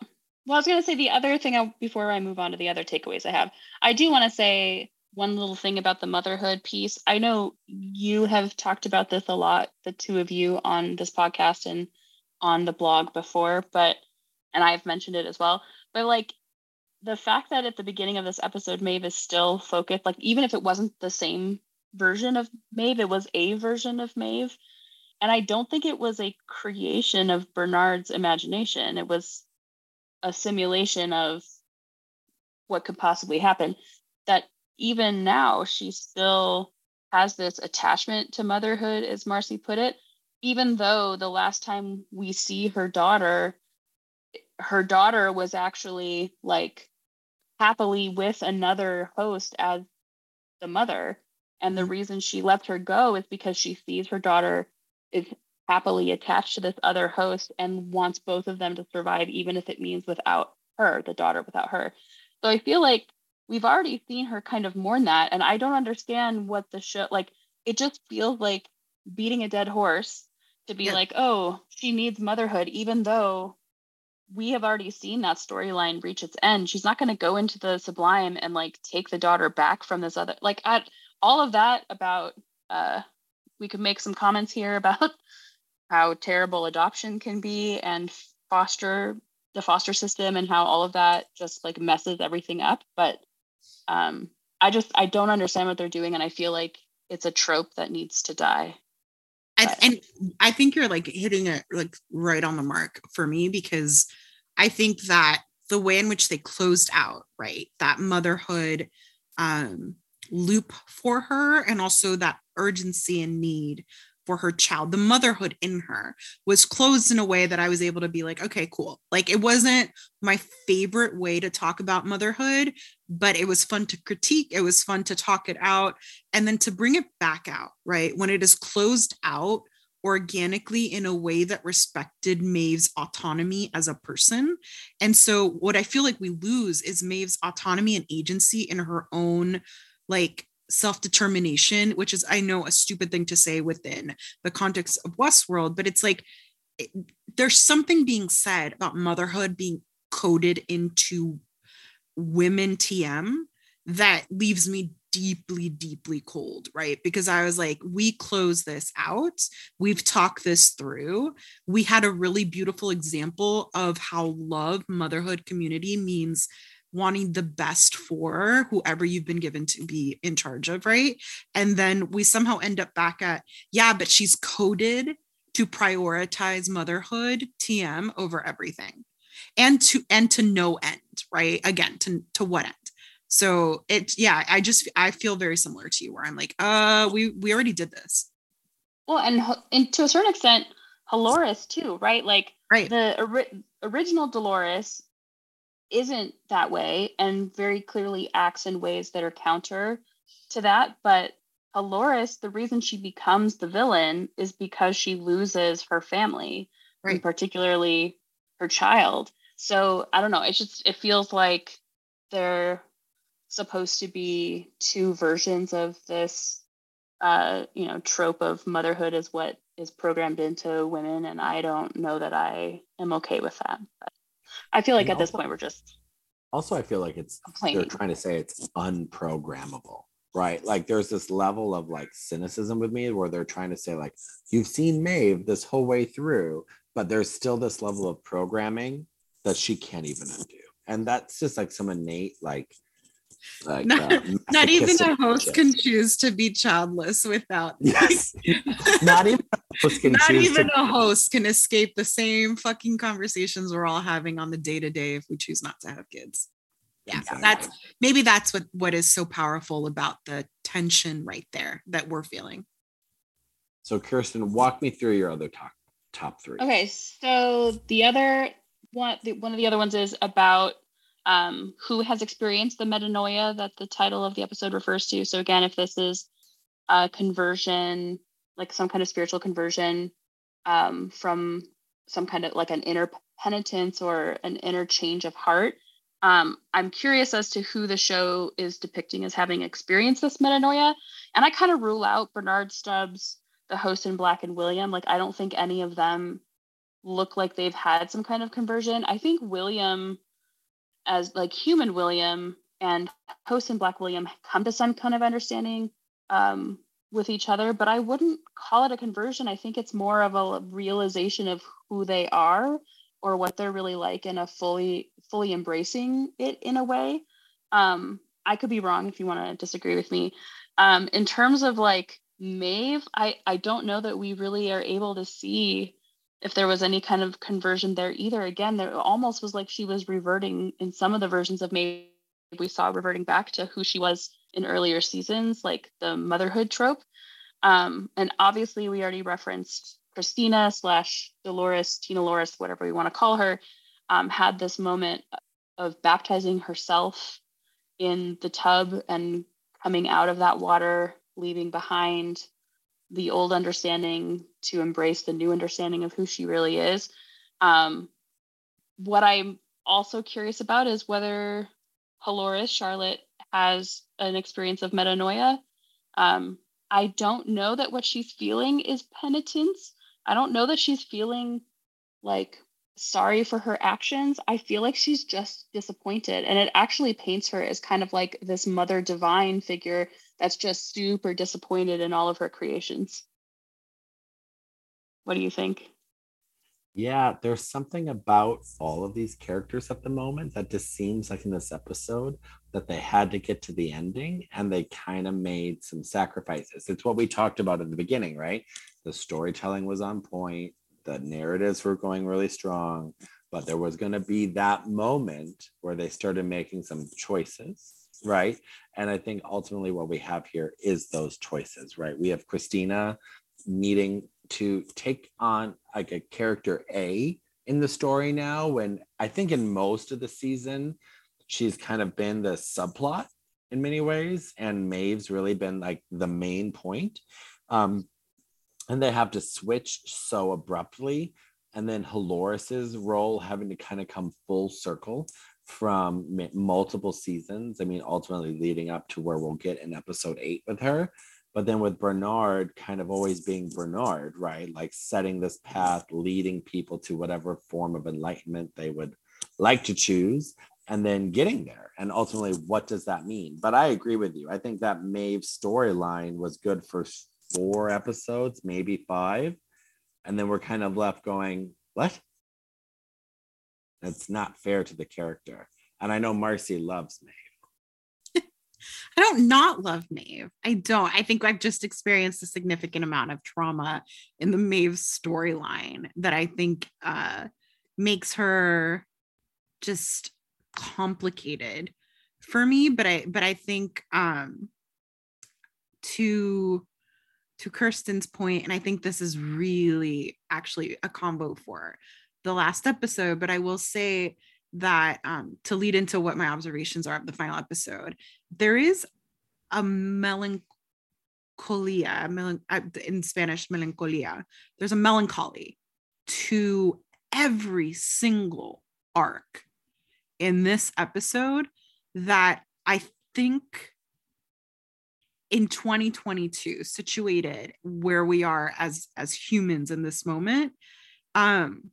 well, I was going to say the other thing I, before I move on to the other takeaways I have, I do want to say one little thing about the motherhood piece. I know you have talked about this a lot, the two of you on this podcast and on the blog before, but, and I've mentioned it as well, but like the fact that at the beginning of this episode, Maeve is still focused, like even if it wasn't the same version of Maeve, it was a version of Maeve. And I don't think it was a creation of Bernard's imagination. It was a simulation of what could possibly happen that even now she still has this attachment to motherhood as marcy put it even though the last time we see her daughter her daughter was actually like happily with another host as the mother and the mm-hmm. reason she lets her go is because she sees her daughter is happily attached to this other host and wants both of them to survive, even if it means without her, the daughter without her. So I feel like we've already seen her kind of mourn that. And I don't understand what the show, like, it just feels like beating a dead horse to be yeah. like, oh, she needs motherhood, even though we have already seen that storyline reach its end. She's not going to go into the sublime and like take the daughter back from this other, like, at all of that about, uh, we could make some comments here about how terrible adoption can be and foster the foster system and how all of that just like messes everything up but um i just i don't understand what they're doing and i feel like it's a trope that needs to die. I, and i think you're like hitting it like right on the mark for me because i think that the way in which they closed out right that motherhood um loop for her and also that urgency and need for her child the motherhood in her was closed in a way that i was able to be like okay cool like it wasn't my favorite way to talk about motherhood but it was fun to critique it was fun to talk it out and then to bring it back out right when it is closed out organically in a way that respected Maeve's autonomy as a person. And so what I feel like we lose is Maeve's autonomy and agency in her own like self determination, which is, I know, a stupid thing to say within the context of Westworld, but it's like it, there's something being said about motherhood being coded into women TM that leaves me deeply, deeply cold, right? Because I was like, we close this out. We've talked this through. We had a really beautiful example of how love, motherhood, community means wanting the best for whoever you've been given to be in charge of, right? And then we somehow end up back at, yeah, but she's coded to prioritize motherhood TM over everything. And to and to no end, right? Again, to to what end? So it yeah, I just I feel very similar to you where I'm like, uh we we already did this. Well, and and to a certain extent, Dolores too, right? Like right. the ori- original Dolores isn't that way and very clearly acts in ways that are counter to that. But Halores, the reason she becomes the villain is because she loses her family, right. and particularly her child. So I don't know. It's just it feels like they're supposed to be two versions of this uh, you know, trope of motherhood is what is programmed into women, and I don't know that I am okay with that. But I feel like and at also, this point we're just also I feel like it's they're trying to say it's unprogrammable, right? Like there's this level of like cynicism with me where they're trying to say like you've seen Maeve this whole way through, but there's still this level of programming that she can't even undo. And that's just like some innate like Like, Not- uh, Not even a host bitches. can choose to be childless without. Yes. not even a host can Not even to a host can escape the same fucking conversations we're all having on the day to day if we choose not to have kids. Yeah, Exactly. that's maybe that's what what is so powerful about the tension right there that we're feeling. So, Kirsten, walk me through your other top top three. Okay, so the other one, the, one of the other ones is about um, who has experienced the metanoia that the title of the episode refers to. So again, if this is a conversion, like some kind of spiritual conversion um, from some kind of like an inner penitence or an inner change of heart, um, I'm curious as to who the show is depicting as having experienced this metanoia. And I kind of rule out Bernard Stubbs, the host in Black and William. Like, I don't think any of them look like they've had some kind of conversion. I think William, as like human William and host and Black William, come to some kind of understanding um, with each other, but I wouldn't call it a conversion. I think it's more of a realization of who they are or what they're really like and a fully fully embracing it in a way. Um, I could be wrong if you want to disagree with me. Um, in terms of like Maeve, I, I don't know that we really are able to see if there was any kind of conversion there either. Again, there almost was like she was reverting in some of the versions of Maeve we saw reverting back to who she was in earlier seasons, like the motherhood trope. Um, and obviously, we already referenced Christina slash Dolores, Tina Loris, whatever we want to call her, um, had this moment of baptizing herself in the tub and coming out of that water, leaving behind the old understanding to embrace the new understanding of who she really is. Um, what I'm also curious about is whether Dolores Charlotte has an experience of metanoia. Um, I don't know that what she's feeling is penitence. I don't know that she's feeling like sorry for her actions. I feel like she's just disappointed. And it actually paints her as kind of like this mother divine figure that's just super disappointed in all of her creations. What do you think? Yeah, there's something about all of these characters at the moment that just seems like in this episode that they had to get to the ending and they kind of made some sacrifices. It's what we talked about at the beginning, right? The storytelling was on point, the narratives were going really strong, but there was going to be that moment where they started making some choices, right? And I think ultimately what we have here is those choices, right? We have Christina needing to take on like a character A in the story now when I think in most of the season she's kind of been the subplot in many ways and Maeve's really been like the main point. Um and they have to switch so abruptly and then Halores's role having to kind of come full circle from multiple seasons. I mean, ultimately leading up to where we'll get in episode eight with her but then with Bernard kind of always being Bernard, right? Like setting this path, leading people to whatever form of enlightenment they would like to choose, and then getting there. And ultimately, what does that mean? But I agree with you. I think that Maeve storyline was good for four episodes, maybe five. And then we're kind of left going, what? That's not fair to the character. And I know Marcy loves Maeve. I don't not love Maeve. I don't. I think I've just experienced a significant amount of trauma in the Maeve storyline that I think uh, makes her just complicated for me. But I, but I think um, to to Kirsten's point, and I think this is really actually a combo for the last episode. But I will say that um, to lead into what my observations are of the final episode, there is a melancholia, melan- uh, in Spanish, melancholia. There's a melancholy to every single arc in this episode that I think in 2022 situated where we are as as humans in this moment um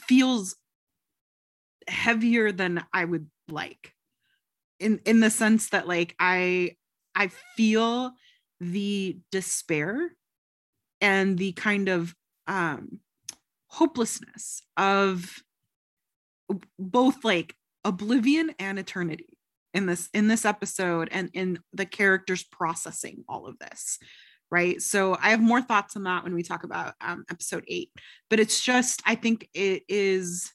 feels heavier than I would like. In in the sense that like I I feel the despair and the kind of um hopelessness of both like oblivion and eternity in this in this episode and in the characters processing all of this right so i have more thoughts on that when we talk about um, episode eight but it's just i think it is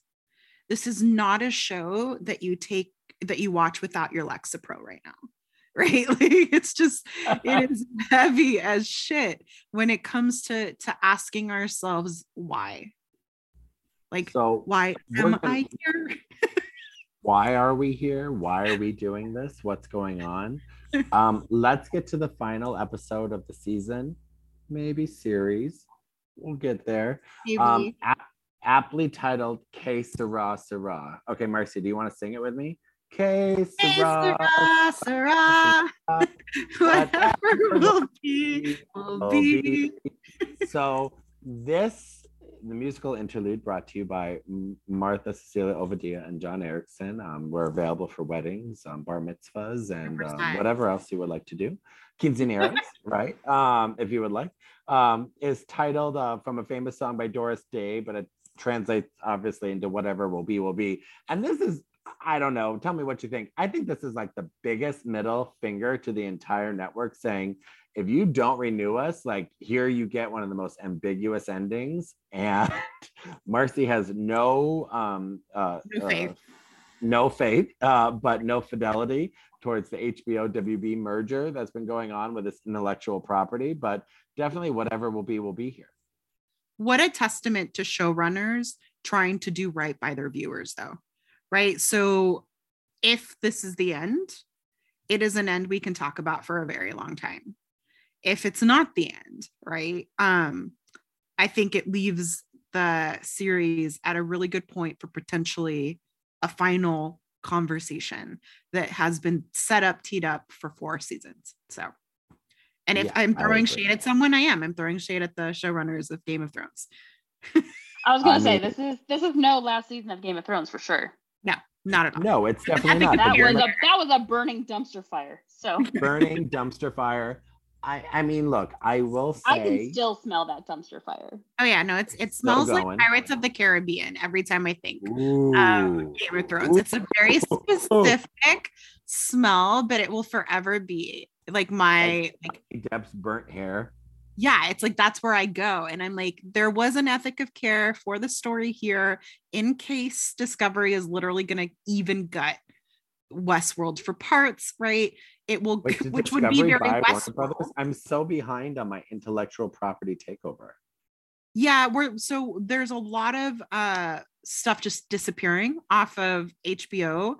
this is not a show that you take that you watch without your lexapro right now right like it's just it is heavy as shit when it comes to to asking ourselves why like So why am gonna- i here why are we here? Why are we doing this? What's going on? Um, let's get to the final episode of the season, maybe series. We'll get there. maybe Um, ap- aptly titled "Que Sera Sera." Okay, Marcy, do you want to sing it with me? K Sarah. Sarah, whatever will be, will be. be. so this the musical interlude brought to you by Martha Cecilia Ovadia and John Erickson. Um, we're available for weddings, um, bar mitzvahs, and um, whatever else you would like to do. Quinceañeras, right? Um, if you would like, um, is titled uh, from a famous song by Doris Day, but it translates obviously into whatever will be will be. And this is I don't know. Tell me what you think. I think this is like the biggest middle finger to the entire network saying, if you don't renew us, like here you get one of the most ambiguous endings. And Marcy has no um uh, No faith. uh, no faith, uh, but no fidelity towards the HBO WB merger that's been going on with this intellectual property. But definitely whatever will be will be here. what a testament to showrunners trying to do right by their viewers though right so if this is the end it is an end we can talk about for a very long time if it's not the end right um i think it leaves the series at a really good point for potentially a final conversation that has been set up teed up for four seasons so and if Yeah, i'm throwing agree. shade at someone i am i'm throwing shade at the showrunners of game of thrones I was gonna I say mean- this is this is no last season of Game of Thrones for sure. No, not at all No, it's definitely not. That was a that was a burning dumpster fire. So burning dumpster fire. I I mean, look, I will say I can still smell that dumpster fire. Oh yeah, no, it's it smells like. Pirates of the Caribbean every time I think Ooh. um, Game of Thrones. It's a very specific smell, but it will forever be like my like Deb's burnt hair. yeah, it's like that's where I go. And I'm like, there was an ethic of care for the story here in case Discovery is literally gonna even gut Westworld for parts, right? It will Wait, which would be very Westworld. Brothers? I'm so behind on my intellectual property takeover. yeah we're so there's a lot of uh stuff just disappearing off of hbo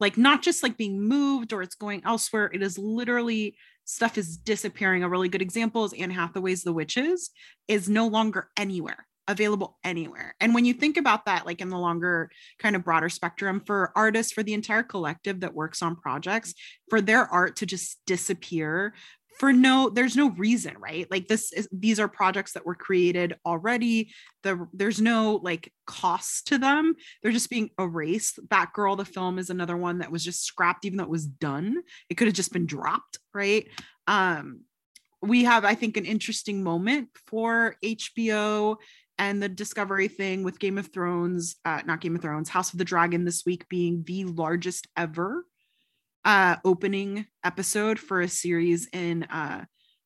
like not just like being moved or it's going elsewhere it is literally stuff is disappearing a really good example is anne hathaway's the witches is no longer anywhere available anywhere. And when you think about that like in the longer kind of broader spectrum for artists for the entire collective that works on projects for their art to just disappear for no there's no reason right? Like this is these are projects that were created already. The there's no like cost to them. They're just being erased. Batgirl the film is another one that was just scrapped even though it was done. It could have just been dropped right? Um we have i think an interesting moment for hbo and the discovery thing with game of thrones uh not game of thrones house of the dragon this week being the largest ever uh opening episode for a series in uh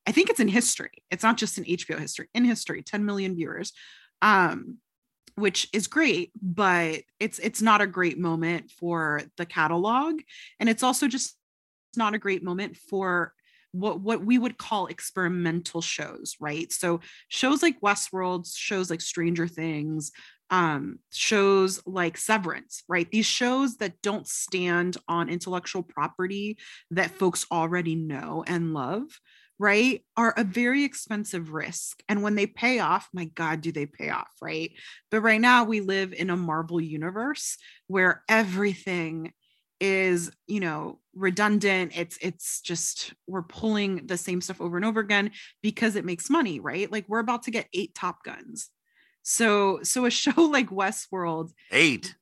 I think it's in history. It's not just in HBO history, in history, 10 million viewers. Um which is great, but it's it's not a great moment for the catalog and it's also just not a great moment for what what we would call experimental shows, right? So shows like Westworld, shows like Stranger Things, um shows like severance right? These shows that don't stand on intellectual property that folks already know and love right are a very expensive risk. And when they pay off my god do they pay off right? But right now we live in a marvel universe where everything is you know redundant it's it's just we're pulling the same stuff over and over again because it makes money right like we're about to get eight top guns so so a show like westworld Eight.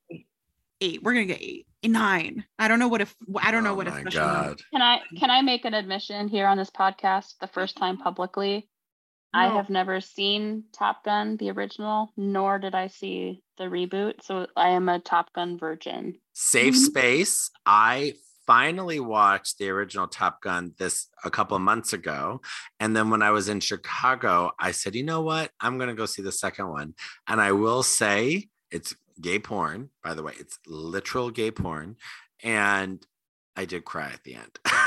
eight we're gonna get eight nine i don't know what if i don't know Oh what a my special number- God. Can I can I make an admission here on this podcast the first time publicly? I have never seen Top Gun the original, nor did I see the reboot. So I am a Top Gun virgin. Safe Mhm. space. I finally watched the original Top Gun this a couple of months ago. And then when I was in Chicago, I said, you know what? I'm going to go see the second one. And I will say it's gay porn, by the way, it's literal gay porn. And I did cry at the end.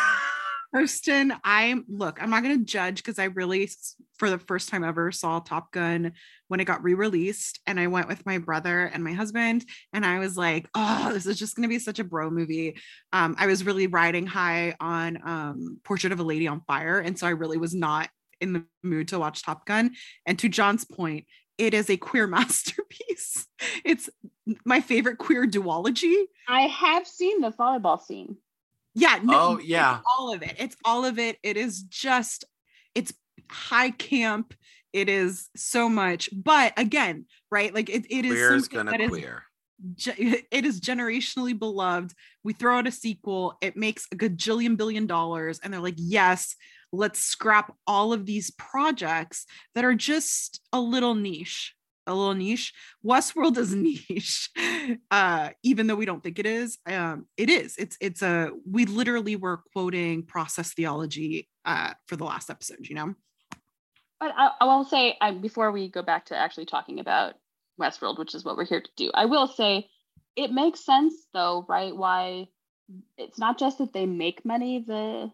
Kirsten, I'm look, I'm not going to judge because I really, for the first time ever, saw Top Gun when it got re released. And I went with my brother and my husband. And I was like, oh, this is just going to be such a bro movie. Um, I was really riding high on um, Portrait of a Lady on Fire. And so I really was not in the mood to watch Top Gun. And to John's point, it is a queer masterpiece. It's my favorite queer duology. I have seen the volleyball scene. Yeah. No, oh, yeah. all of it. It's all of it. It is just, it's high camp. It is so much. But again, right? Like it, it is is gonna queer. Is, it is generationally beloved. We throw out a sequel, it makes a gajillion billion dollars, and they're like, yes, let's scrap all of these projects that are just a little niche a little niche. Westworld is niche, uh, even though we don't think it is. Um, it is. It's it's a. We literally were quoting process theology uh, for the last episode. You know. But I, I will say, I, before we go back to actually talking about Westworld, which is what we're here to do, I will say it makes sense though, right? Why it's not just that they make money, the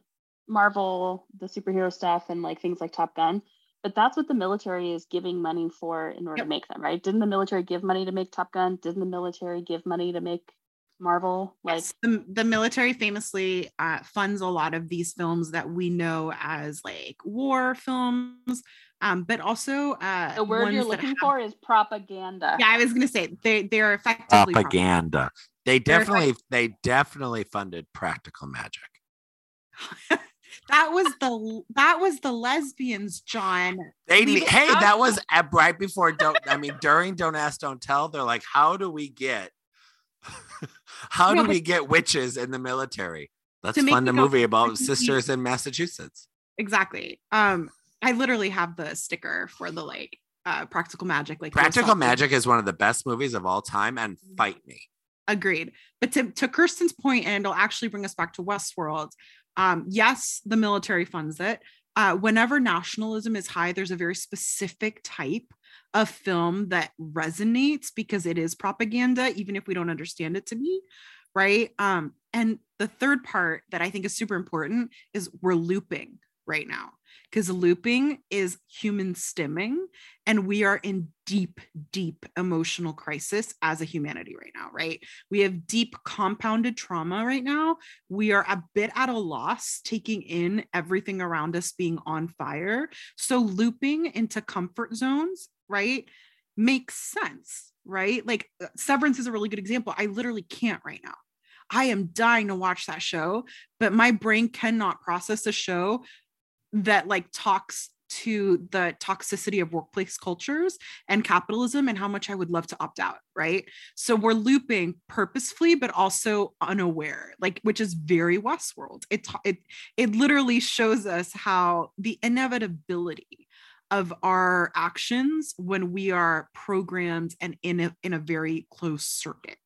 Marvel, the superhero stuff, and like things like Top Gun but that's what the military is giving money for in order yep. to make them, right? Didn't the military give money to make Top Gun? Didn't the military give money to make Marvel? Like yes, the, the military famously uh, funds a lot of these films that we know as like war films. Um, but also uh, the word you're looking have, for is propaganda. Yeah, I was gonna say they they are effectively propaganda. propaganda. They definitely they definitely funded practical magic. that was the that was the lesbians, John. They hey, that was right before don't I mean during Don't Ask, Don't Tell. They're like, how do we get how do we get witches in the military? Let's fund a movie about sisters in Massachusetts. Exactly. Um, I literally have the sticker for the like uh practical magic. Like practical magic is one of the best movies of all time, and mm-hmm. fight me. Agreed. But to, to Kirsten's point, and it'll actually bring us back to Westworld. Um, yes, the military funds it. Uh, whenever nationalism is high, there's a very specific type of film that resonates because it is propaganda, even if we don't understand it to be, right? Um, and the third part that I think is super important is we're looping right now because looping is human stimming and we are in deep deep emotional crisis as a humanity right now right? We have deep compounded trauma right now. We are a bit at a loss taking in everything around us being on fire. So looping into comfort zones right makes sense right? Like uh, severance is a really good example. I literally can't right now. I am dying to watch that show, but my brain cannot process a show that like talks to the toxicity of workplace cultures and capitalism and how much I would love to opt out, right? So we're looping purposefully but also unaware, like which is very Westworld. It it it literally shows us how the inevitability of our actions when we are programmed and in a, in a very close circuit.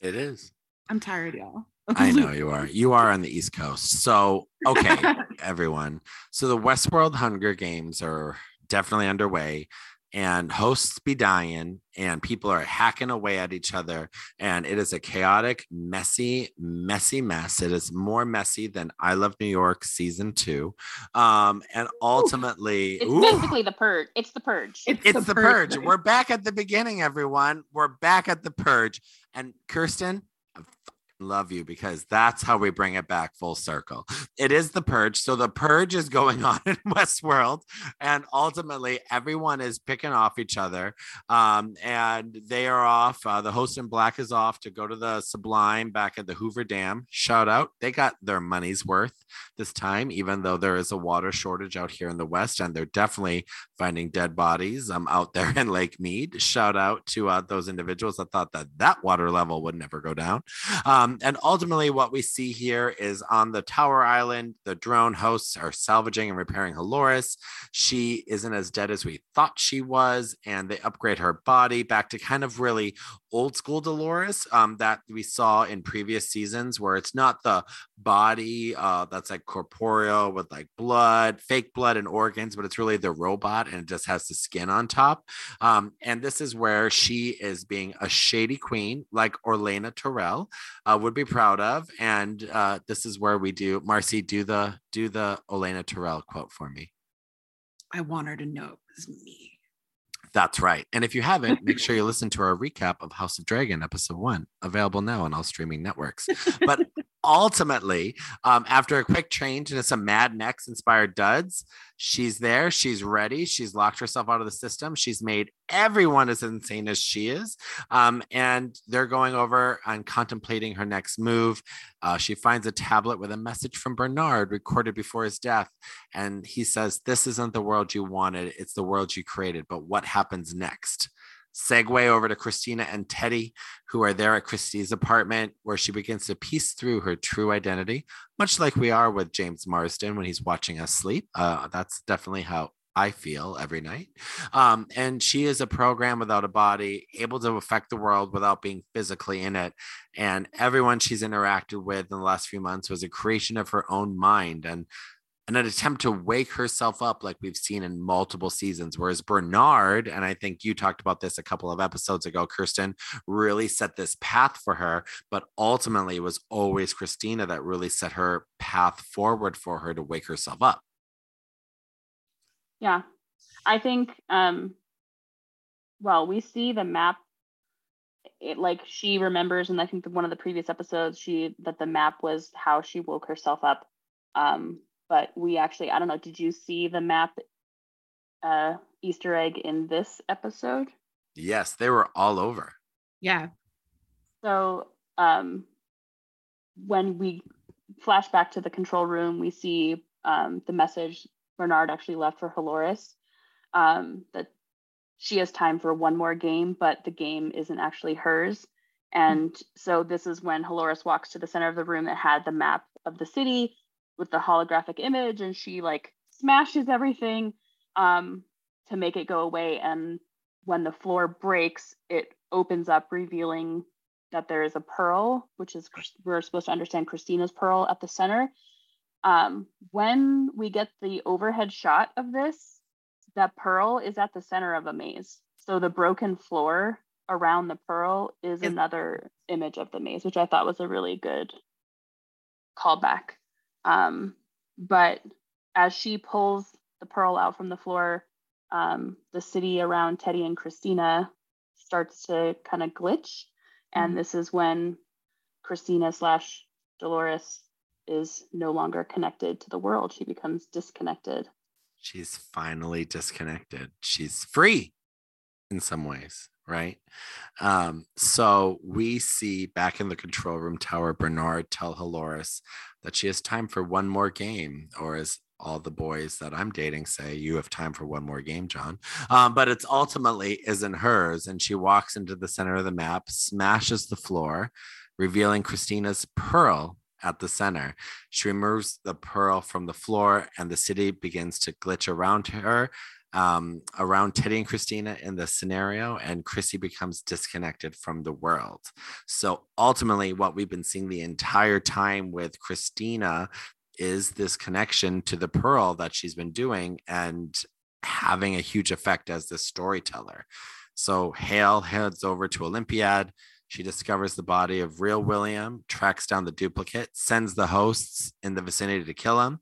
It is. I'm tired, y'all. I know you are. You are on the East Coast. So, okay, everyone. So, the Westworld Hunger Games are definitely underway, and hosts be dying, and people are hacking away at each other. And it is a chaotic, messy, messy mess. It is more messy than I Love New York season two. Um, and ultimately, it's ooh, basically the purge. It's the purge. It's, it's the, the purge. purge. We're back at the beginning, everyone. We're back at the purge. And Kirsten, love you because that's how we bring it back full circle. It is the purge. So the purge is going on in Westworld, and ultimately everyone is picking off each other. Um, and they are off. Uh, the host in black is off to go to the Sublime back at the Hoover Dam. Shout out. They got their money's worth this time, even though there is a water shortage out here in the West, and they're definitely finding dead bodies um, out there in Lake Mead. Shout out to uh, those individuals that thought that that water level would never go down. Um, and ultimately, what we see here is on the Tower Island, the drone hosts are salvaging and repairing Halores. She isn't as dead as we thought she was, and they upgrade her body back to kind of really old school Dolores um, that we saw in previous seasons, where it's not the body uh, that's like corporeal with like blood, fake blood, and organs, but it's really the robot and it just has the skin on top. Um, and this is where she is being a shady queen, like Olenna Tyrell uh, would be proud of. And uh, this is where we do, Marcy, do the do the Olenna Tyrell quote for me. I want her to know it was me. That's right. And if you haven't, make sure you listen to our recap of House of Dragon, episode one, available now on all streaming networks. But ultimately, um, after a quick change into some Mad Max inspired duds, she's there. She's ready. She's locked herself out of the system. She's made everyone as insane as she is. Um, and they're going over and contemplating her next move. Uh, she finds a tablet with a message from Bernard recorded before his death. And he says, This isn't the world you wanted, it's the world you created. But what happens next? Segue over to Christina and Teddy, who are there at Christie's apartment, where she begins to piece through her true identity, much like we are with James Marsden when he's watching us sleep. Uh, that's definitely how I feel every night. Um, and she is a program without a body, able to affect the world without being physically in it. And everyone she's interacted with in the last few months was a creation of her own mind. And and an attempt to wake herself up like we've seen in multiple seasons. Whereas Bernard, and I think you talked about this a couple of episodes ago, Kirsten, really set this path for her, but ultimately it was always Christina that really set her path forward for her to wake herself up. Yeah. I think um well, we see the map it like she remembers and I think one of the previous episodes she that the map was how she woke herself up um but we actually i don't know did you see the map uh easter egg in this episode? Yes they were all over. Yeah. So um when we flash back to the control room we see um, the message bernard actually left for Halores um, that she has time for one more game but the game isn't actually hers. And so this is when Halores walks to the center of the room that had the map of the city with the holographic image and she like smashes everything um, to make it go away. And when the floor breaks it opens up revealing that there is a pearl which is we're supposed to understand christina's pearl at the center. Um, when we get the overhead shot of this that pearl is at the center of a maze. So the broken floor around the pearl is another image of the maze which i thought was a really good callback um, but as she pulls the pearl out from the floor, um, the city around Teddy and Christina starts to kind of glitch. And mm-hmm. this is when Christina slash Dolores is no longer connected to the world. She becomes disconnected. She's finally disconnected. She's free in some ways, right? Um, so we see back in the control room tower, Bernard tell Halores that she has time for one more game, or as all the boys that I'm dating say, you have time for one more game, John. Um, but it's ultimately isn't hers. And she walks into the center of the map, smashes the floor, revealing Christina's pearl at the center. She removes the pearl from the floor, and the city begins to glitch around her, um, around Teddy and Christina in the scenario, and Chrissy becomes disconnected from the world. So ultimately, what we've been seeing the entire time with Christina is this connection to the pearl that she's been doing and having a huge effect as the storyteller. So Hale heads over to Olympiad. She discovers the body of real William, tracks down the duplicate, sends the hosts in the vicinity to kill him.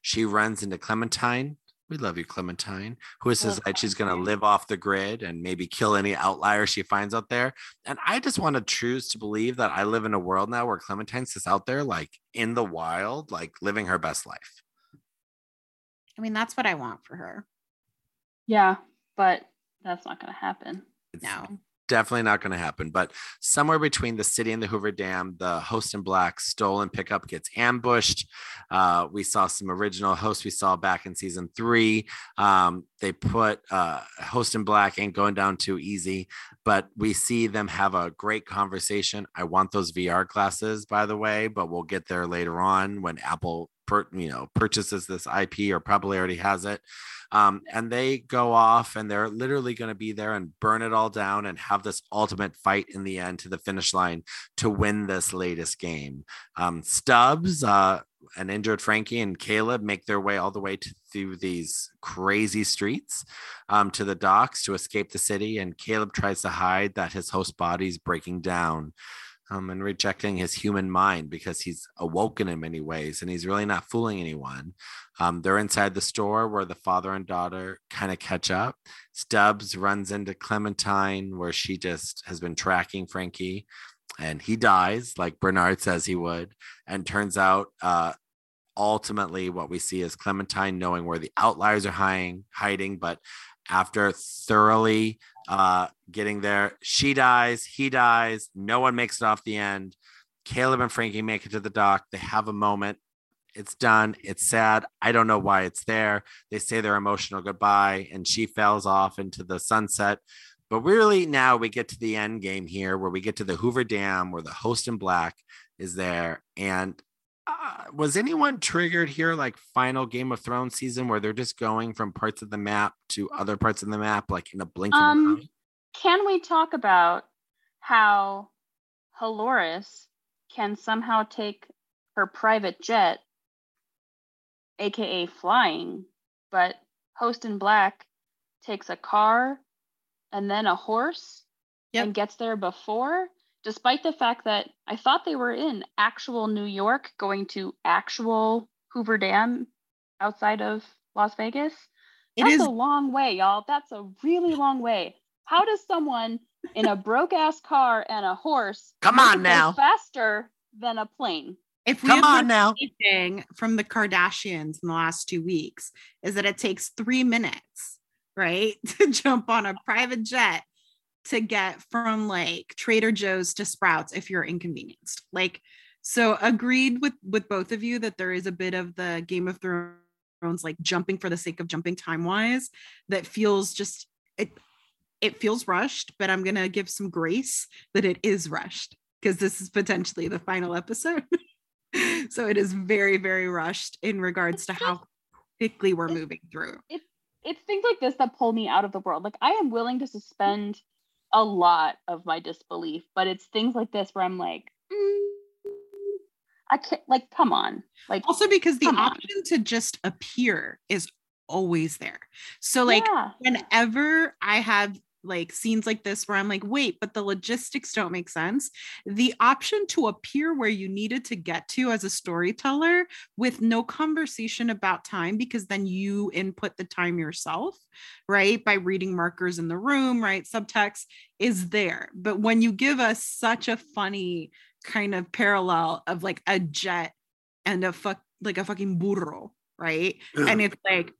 She runs into Clementine, we love you, Clementine, who says that she's going to live off the grid and maybe kill any outlier she finds out there. And I just want to choose to believe that I live in a world now where Clementine's just out there, like in the wild, like living her best life. I mean, that's what I want for her. Yeah, but that's not going to happen. It's, no definitely not going to happen. But somewhere between the city and the Hoover Dam, the host in black stolen pickup gets ambushed. Uh, we saw some original hosts we saw back in season three. Um, they put uh, host in black ain't going down too easy, but we see them have a great conversation. I want those VR glasses, by the way, but we'll get there later on when Apple per, you know purchases this IP or probably already has it. Um, and they go off and they're literally going to be there and burn it all down and have this ultimate fight in the end to the finish line to win this latest game. Um, Stubbs, uh, an injured Frankie and Caleb make their way all the way to, through these crazy streets um, to the docks to escape the city. And Caleb tries to hide that his host body is breaking down um, and rejecting his human mind because he's awoken in many ways and he's really not fooling anyone. Um, they're inside the store where the father and daughter kind of catch up. Stubbs runs into Clementine where she just has been tracking Frankie and he dies like Bernard says he would. And turns out, uh, ultimately, what we see is Clementine knowing where the outliers are hiding, hiding but after thoroughly uh, getting there. She dies, he dies, no one makes it off the end. Caleb and Frankie make it to the dock. They have a moment. It's done. It's sad. I don't know why it's there. They say their emotional goodbye, and she falls off into the sunset. But really, now we get to the end game here where we get to the Hoover Dam where the host in black is there. And uh, was anyone triggered here like final Game of Thrones season where they're just going from parts of the map to other parts of the map like in a blink um, of an eye? Can we talk about how Halores can somehow take her private jet, aka flying, but Host in Black takes a car and then a horse yep. and gets there before? Despite the fact that I thought they were in actual New York going to actual Hoover Dam outside of Las Vegas. It That's is a long way, y'all. That's a really long way. How does someone in a broke ass car and a horse come on now faster than a plane? If we come on now, anything from the Kardashians in the last two weeks is that it takes three minutes, right, to jump on a private jet to get from like Trader Joe's to Sprouts if you're inconvenienced. Like, so agreed with with both of you that there is a bit of the Game of Thrones like jumping for the sake of jumping time wise that feels just it it feels rushed, but I'm gonna give some grace that it is rushed because this is potentially the final episode. so it is very, very rushed in regards to how quickly we're moving through. It's it's things like this that pull me out of the world. Like I am willing to suspend a lot of my disbelief, but it's things like this where I'm like, mm, I can't, like, come on. Like, also because the option on. to just appear is always there. So, like, yeah. whenever I have like scenes like this where I'm like, wait, but the logistics don't make sense. The option to appear where you needed to get to as a storyteller with no conversation about time, because then you input the time yourself, right? By reading markers in the room, right? Subtext is there. But when you give us such a funny kind of parallel of like a jet and a fuck like a fucking burro, right? And it's like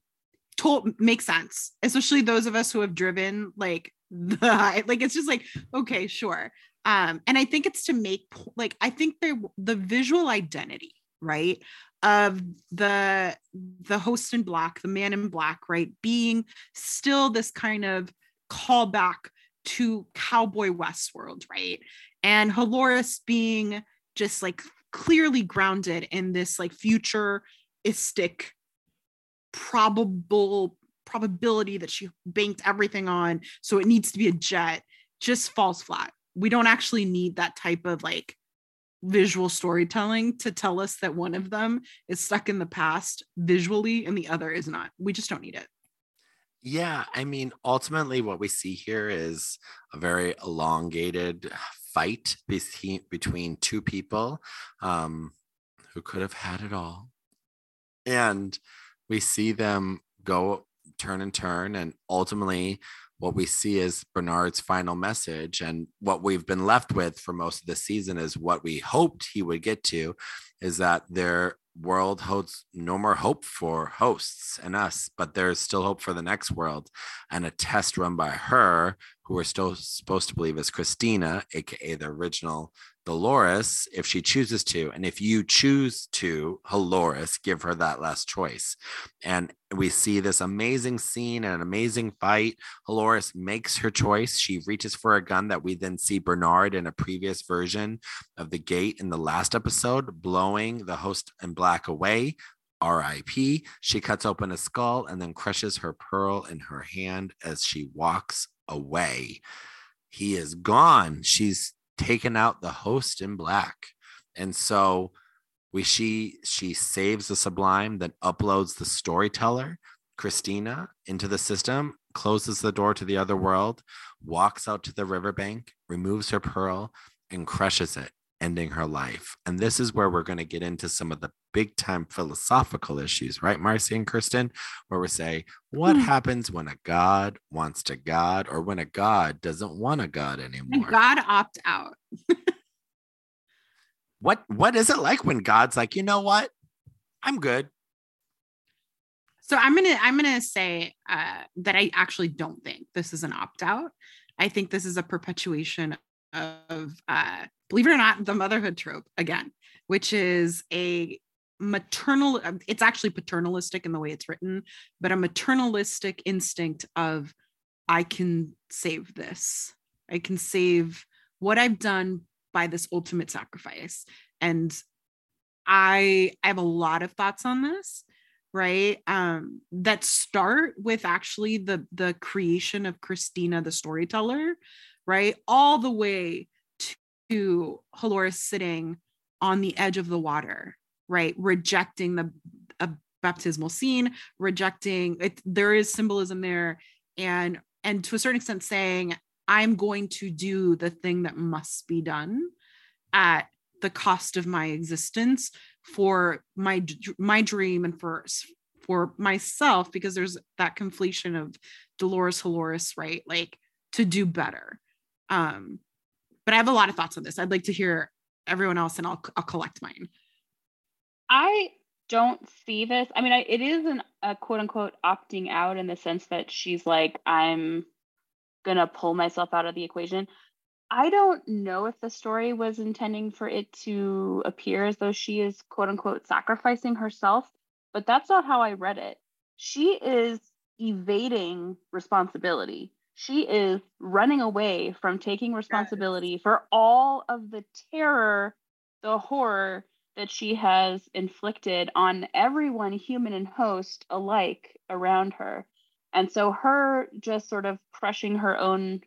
told makes sense, especially those of us who have driven like the like it's just like okay, sure. Um, and I think it's to make like I think they the visual identity right of the the host in black, the man in black, right, being still this kind of callback to cowboy Westworld, right, and Halores being just like clearly grounded in this like futuristic probable probability that she banked everything on so it needs to be a jet just falls flat. We don't actually need that type of like visual storytelling to tell us that one of them is stuck in the past visually and the other is not. We just don't need it. Yeah i mean ultimately what we see here is a very elongated fight between between two people um, who could have had it all. And we see them go turn and turn and ultimately what we see is Bernard's final message. And what we've been left with for most of the season is what we hoped he would get to is that their world holds no more hope for hosts and us but there's still hope for the next world and a test run by her who we're still supposed to believe is Christina aka the original Dolores if she chooses to. And if you choose to, Dolores, give her that last choice. And we see this amazing scene and an amazing fight. Dolores makes her choice. She reaches for a gun that we then see Bernard in a previous version of the gate in the last episode, blowing the host in black away. RIP. She cuts open a skull and then crushes her pearl in her hand as she walks away. He is gone. She's taken out the host in black. And so we she she saves the sublime, then uploads the storyteller, Christina, into the system, closes the door to the other world, walks out to the riverbank, removes her pearl, and crushes it, ending her life. And this is where we're going to get into some of the big time philosophical issues, right, Marcy and Kirsten, where we say, what Hmm. happens when a God wants to God or when a God doesn't want a God anymore? God opt out. what what is it like when God's like, you know what? I'm good. So I'm gonna I'm gonna say uh, that I actually don't think this is an opt out. I think this is a perpetuation of uh, believe it or not the motherhood trope again, which is a maternal. um, It's actually paternalistic in the way it's written, but a maternalistic instinct of I can save this. I can save what I've done by this ultimate sacrifice, and I I have a lot of thoughts on this right um that start with actually the the creation of christina the storyteller right? All the way to Dolores sitting on the edge of the water right? Rejecting the baptismal scene rejecting it there is symbolism there and and to a certain extent saying i'm going to do the thing that must be done at the cost of my existence for my my dream and for for myself because there's that conflation of Dolores Dolores right? Like to do better um but I have a lot of thoughts on this I'd like to hear everyone else and I'll I'll collect mine I don't see this. I mean, I, it is an, a quote unquote opting out in the sense that she's like, I'm going to pull myself out of the equation. I don't know if the story was intending for it to appear as though she is quote unquote sacrificing herself, but that's not how I read it. She is evading responsibility. She is running away from taking responsibility for all of the terror, the horror that she has inflicted on everyone, human and host alike, around her. And so, her just sort of crushing her own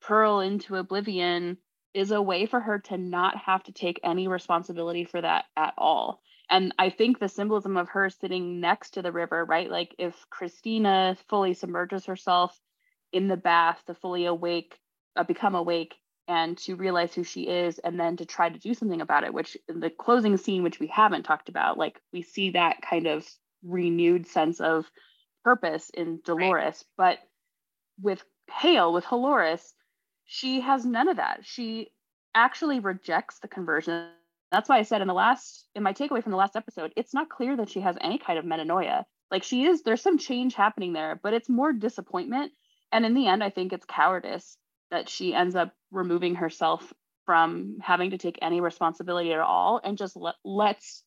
pearl into oblivion is a way for her to not have to take any responsibility for that at all. And I think the symbolism of her sitting next to the river, right? Like if Christina fully submerges herself in the bath to fully awake, uh, become awake, and to realize who she is, and then to try to do something about it, which in the closing scene, which we haven't talked about, like we see that kind of renewed sense of purpose in Dolores. But with Hale, with Dolores, she has none of that. She actually rejects the conversion. That's why I said in the last, in my takeaway from the last episode, it's not clear that she has any kind of metanoia. Like she is, there's some change happening there, but it's more disappointment. And in the end, I think it's cowardice that she ends up removing herself from having to take any responsibility at all and just let, lets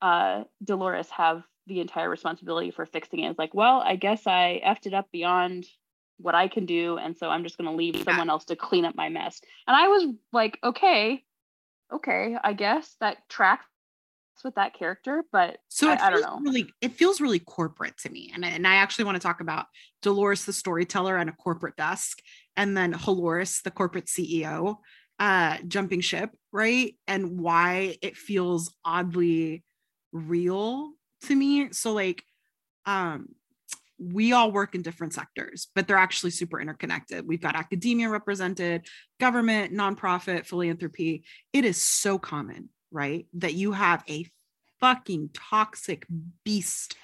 uh, Dolores have the entire responsibility for fixing it. It's like, well, I guess I effed it up beyond what I can do. And so I'm just going to leave someone else to clean up my mess. And I was like, okay, okay, I guess that tracks with that character, but So I, it I don't feels know. really it feels really corporate to me. And, and I actually want to talk about Dolores the storyteller and a corporate desk, and then Dolores, the corporate CEO, uh, jumping ship, right? And why it feels oddly real to me. So like um we all work in different sectors, but they're actually super interconnected. We've got academia represented, government, nonprofit, philanthropy. It is so common, right? That you have a fucking toxic beast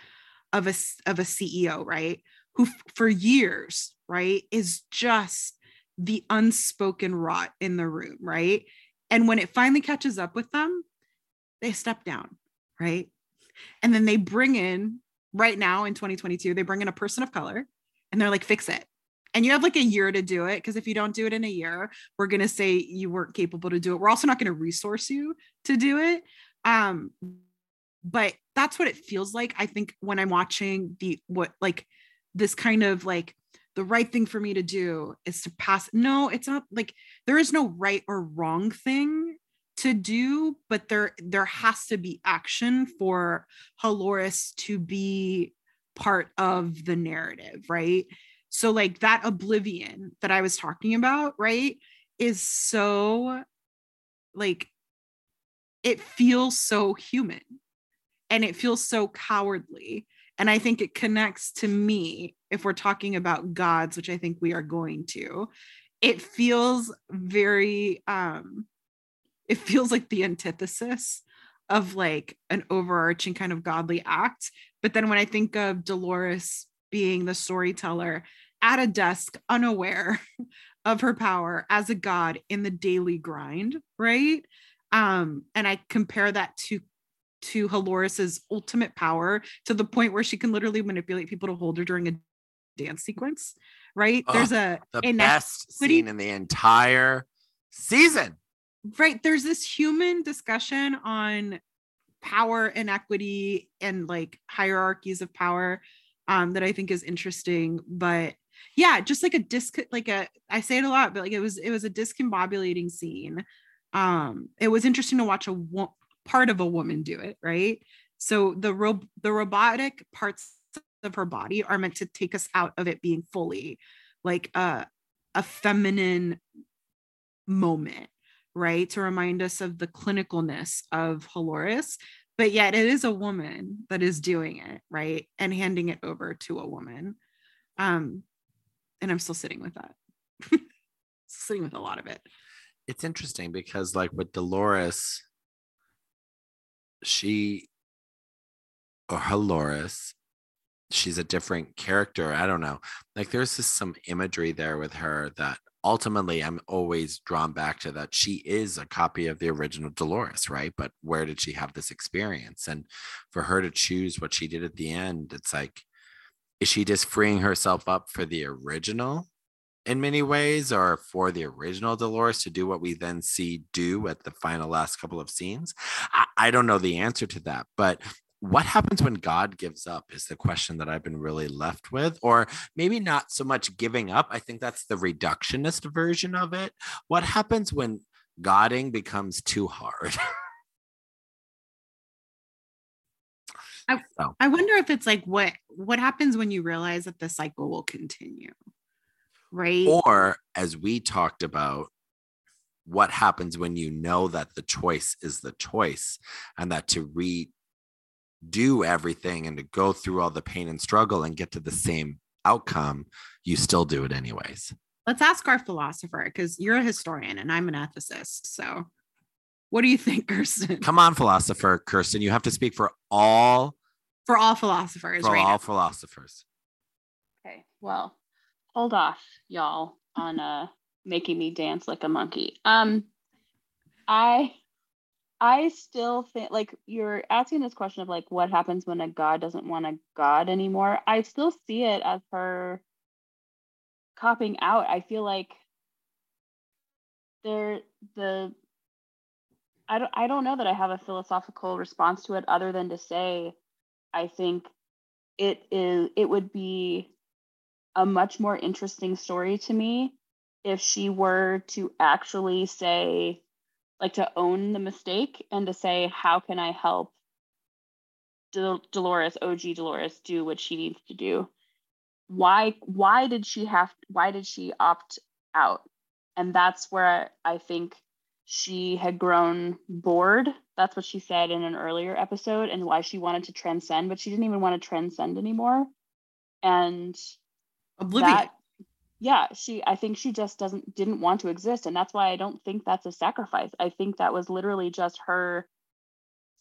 of a of a CEO, right? Who f- for years, right, is just the unspoken rot in the room, right? And when it finally catches up with them, they step down, right? And then they bring in right now in 2022, they bring in a person of color and they're like, fix it. And you have like a year to do it because if you don't do it in a year we're going to say you weren't capable to do it. We're also not going to resource you to do it. Um but that's what it feels like i think when i'm watching the what like this kind of like the right thing for me to do is to pass no it's not like there is no right or wrong thing to do but there there has to be action for Halores to be part of the narrative right so like that oblivion that i was talking about right is so like it feels so human and it feels so cowardly. And i think it connects to me if we're talking about gods which i think we are going to. It feels very um it feels like the antithesis of like an overarching kind of godly act. But then when i think of dolores being the storyteller at a desk unaware of her power as a god in the daily grind right um and i compare that to to Halores's ultimate power to the point where she can literally manipulate people to hold her during a dance sequence right there's a the best scene in the entire season. right there's this human discussion on power inequity and like hierarchies of power um that i think is interesting but yeah just like a disc like a i say it a lot but like it was it was a discombobulating scene. Um it was interesting to watch a wo- part of a woman do it right? So the ro- the robotic parts of her body are meant to take us out of it being fully like a a feminine moment right? To remind us of the clinicalness of Halores but yet it is a woman that is doing it right? And handing it over to a woman. Um and i'm still sitting with that sitting with a lot of it It's interesting because, like with Dolores, she or Halores, she's a different character. I don't know. Like there's just some imagery there with her that ultimately I'm always drawn back to that she is a copy of the original Dolores, right? But where did she have this experience? And for her to choose what she did at the end, it's like, is she just freeing herself up for the original in many ways, or for the original Dolores to do what we then see do at the final last couple of scenes? I, I don't know the answer to that, but what happens when God gives up is the question that I've been really left with, or maybe not so much giving up. I think that's the reductionist version of it. What happens when Godding becomes too hard? i wonder if it's like what what happens when you realize that the cycle will continue right or as we talked about, what happens when you know that the choice is the choice and that to redo everything and to go through all the pain and struggle and get to the same outcome, you still do it anyways. let's ask our philosopher because you're a historian and i'm an ethicist so what do you think kirsten Come on, philosopher Kirsten, you have to speak for all for all philosophers for right all now. philosophers. Okay, well, hold off, y'all, on uh making me dance like a monkey. Um, I, I still think like you're asking this question of like what happens when a god doesn't want a god anymore. I still see it as her copping out. I feel like there the I don't I don't know that I have a philosophical response to it other than to say I think it is it would be a much more interesting story to me if she were to actually say like to own the mistake and to say how can I help Del- Dolores OG Dolores do what she needs to do? Why why did she have why did she opt out? And that's where I think she had grown bored. That's what she said in an earlier episode, and why she wanted to transcend, but she didn't even want to transcend anymore. And oblivion that, yeah, she, I think she just doesn't, didn't want to exist. And that's why I don't think that's a sacrifice. I think that was literally just her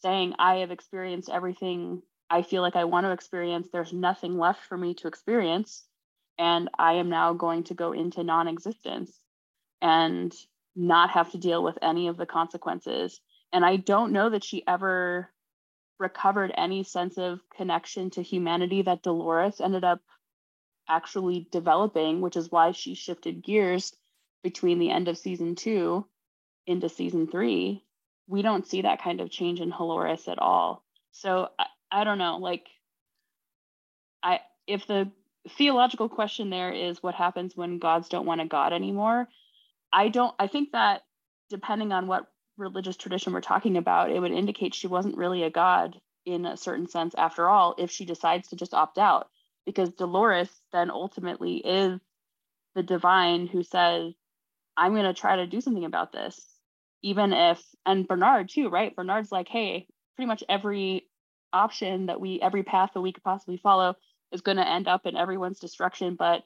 saying, I have experienced everything I feel like I want to experience. There's nothing left for me to experience. And I am now going to go into non existence. And not have to deal with any of the consequences. And I don't know that she ever recovered any sense of connection to humanity that Dolores ended up actually developing, which is why she shifted gears between the end of season two into season three. We don't see that kind of change in Dolores at all. So I, I don't know, like I if the theological question there is what happens when gods don't want a god anymore, I don't I think that depending on what religious tradition we're talking about, it would indicate she wasn't really a god in a certain sense after all if she decides to just opt out. Because Dolores then ultimately is the divine who says I'm going to try to do something about this. Even if and Bernard too right? Bernard's like hey pretty much every option that we every path that we could possibly follow is going to end up in everyone's destruction. But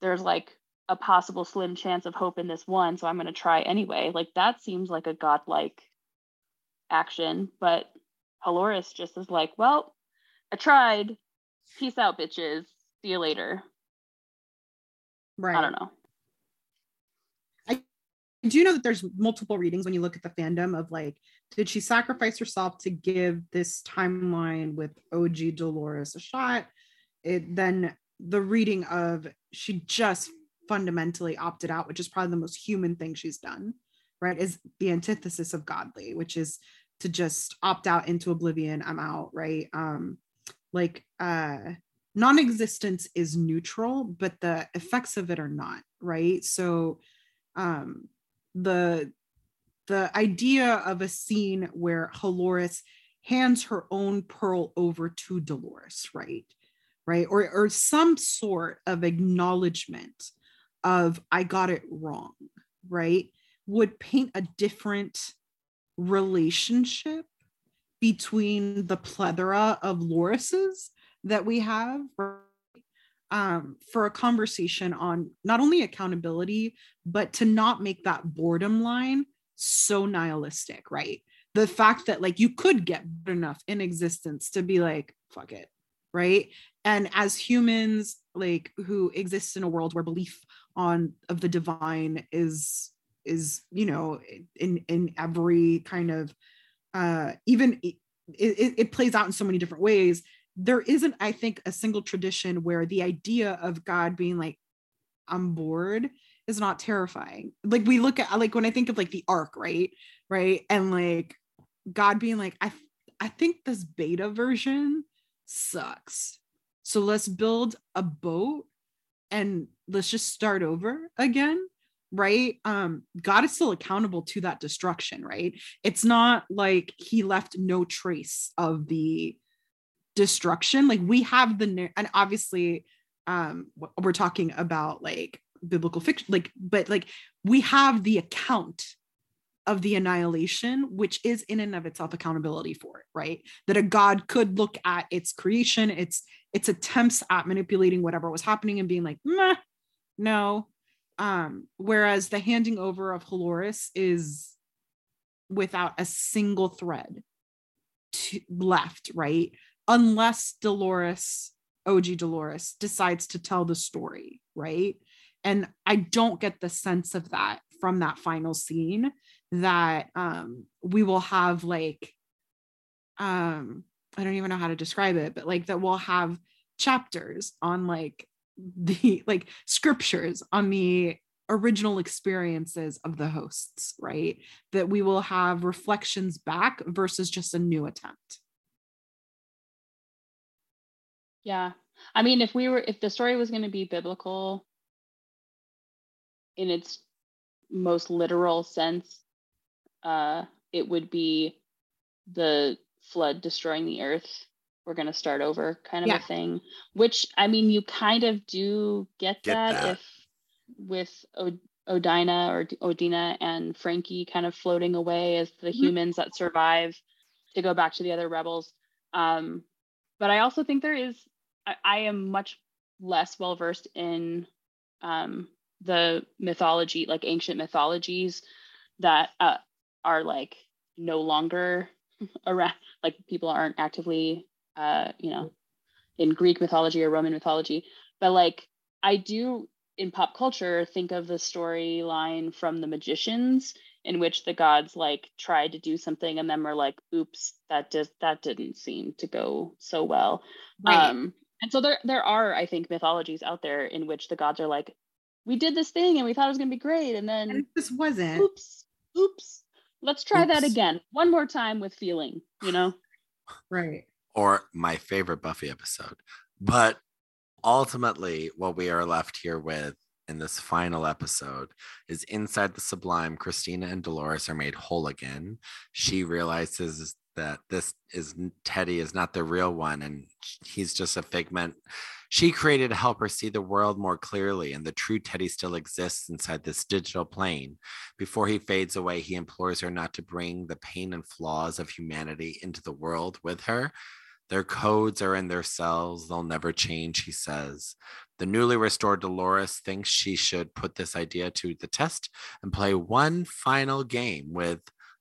there's like a possible slim chance of hope in this one so I'm going to try anyway like that seems like a godlike action but Halores just is like, well, I tried. Peace out, bitches. See you later. Right. I don't know. I do know that there's multiple readings when you look at the fandom of like, did she sacrifice herself to give this timeline with OG Dolores a shot? It then the reading of she just fundamentally opted out, which is probably the most human thing she's done, right? Is the antithesis of godly, which is to just opt out into oblivion i'm out right um like uh non-existence is neutral but the effects of it are not right so um the the idea of a scene where Halores hands her own pearl over to Dolores, right? Right. Or, or some sort of acknowledgement of I got it wrong, right? Would paint a different relationship between the plethora of Loreses that we have um, for a conversation on not only accountability, but to not make that boredom line so nihilistic, right? The fact that like you could get enough in existence to be like, fuck it, right? And as humans, like who exists in a world where belief on of the divine is is you know in in every kind of uh even it, it, it plays out in so many different ways. There isn't i think a single tradition where the idea of god being like i'm bored is not terrifying. Like we look at like when i think of like the ark right? Right? And like god being like i i think this beta version sucks so let's build a boat and let's just start over again right? Um god is still accountable to that destruction right? It's not like he left no trace of the destruction. Like we have the and obviously um we're talking about like biblical fiction like but like we have the account of the annihilation which is in and of itself accountability for it right that a god could look at its creation its its attempts at manipulating whatever was happening and being like Meh, no um, whereas the handing over of Halores is without a single thread to, left, right? Unless Dolores, OG Dolores, decides to tell the story, right? And I don't get the sense of that from that final scene that um, we will have like um I don't even know how to describe it, but like that we'll have chapters on like the like scriptures on the original experiences of the hosts, right? That we will have reflections back versus just a new attempt. Yeah. I mean, if we were, if the story was going to be biblical in its most literal sense, uh, it would be the flood destroying the earth we're going to start over kind of yeah. a thing which i mean you kind of do get, get that, that, if with o- odina or odina and frankie kind of floating away as the mm-hmm. humans that survive to go back to the other rebels um, but i also think there is I, I am much less well versed in um, the mythology like ancient mythologies that uh, are like no longer around like people aren't actively uh, you know, in Greek mythology or Roman mythology. But like I do in pop culture think of the storyline from the magicians in which the gods like tried to do something and then were like, oops, that just that didn't seem to go so well. Right. Um And so there there are, I think, mythologies out there in which the gods are like, we did this thing and we thought it was gonna be great, and then And this wasn't. oops, oops. Let's try that again. One more time with feeling, you know? Right. or my favorite Buffy episode. But ultimately, what we are left here with in this final episode is inside the sublime, Christina and Dolores are made whole again. She realizes that this is Teddy is not the real one and he's just a figment she created to help her see the world more clearly and the true Teddy still exists inside this digital plane. Before he fades away, he implores her not to bring the pain and flaws of humanity into the world with her. Their codes are in their cells, they'll never change, he says. The newly restored Dolores thinks she should put this idea to the test and play one final game with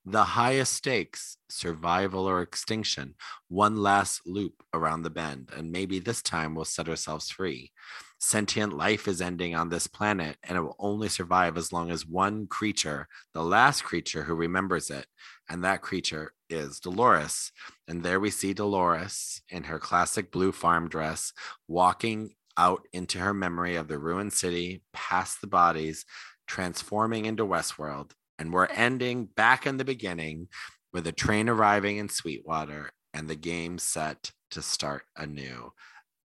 the highest stakes survival or extinction, one last loop around the bend, and maybe this time we'll set ourselves free. Sentient life is ending on this planet, and it will only survive as long as one creature, the last creature who remembers it, and that creature is Dolores. And there we see Dolores in her classic blue farm dress, walking out into her memory of the ruined city, past the bodies, transforming into Westworld. And we're ending back in the beginning with a train arriving in Sweetwater and the game set to start anew.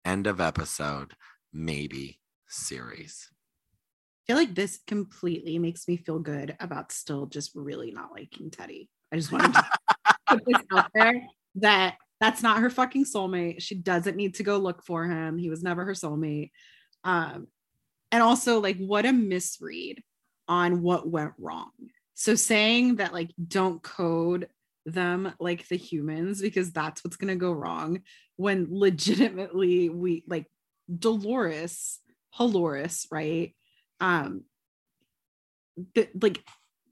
End of episode, maybe series. I feel like this completely makes me feel good about still just really not liking Teddy. I just wanted to put this out there that that's not her fucking soulmate. She doesn't need to go look for him. He was never her soulmate. Um, and also, like, what a misread on what went wrong. So saying that like don't code them like the humans because that's what's gonna go wrong when legitimately we like Dolores, Dolores, right? Um, the, like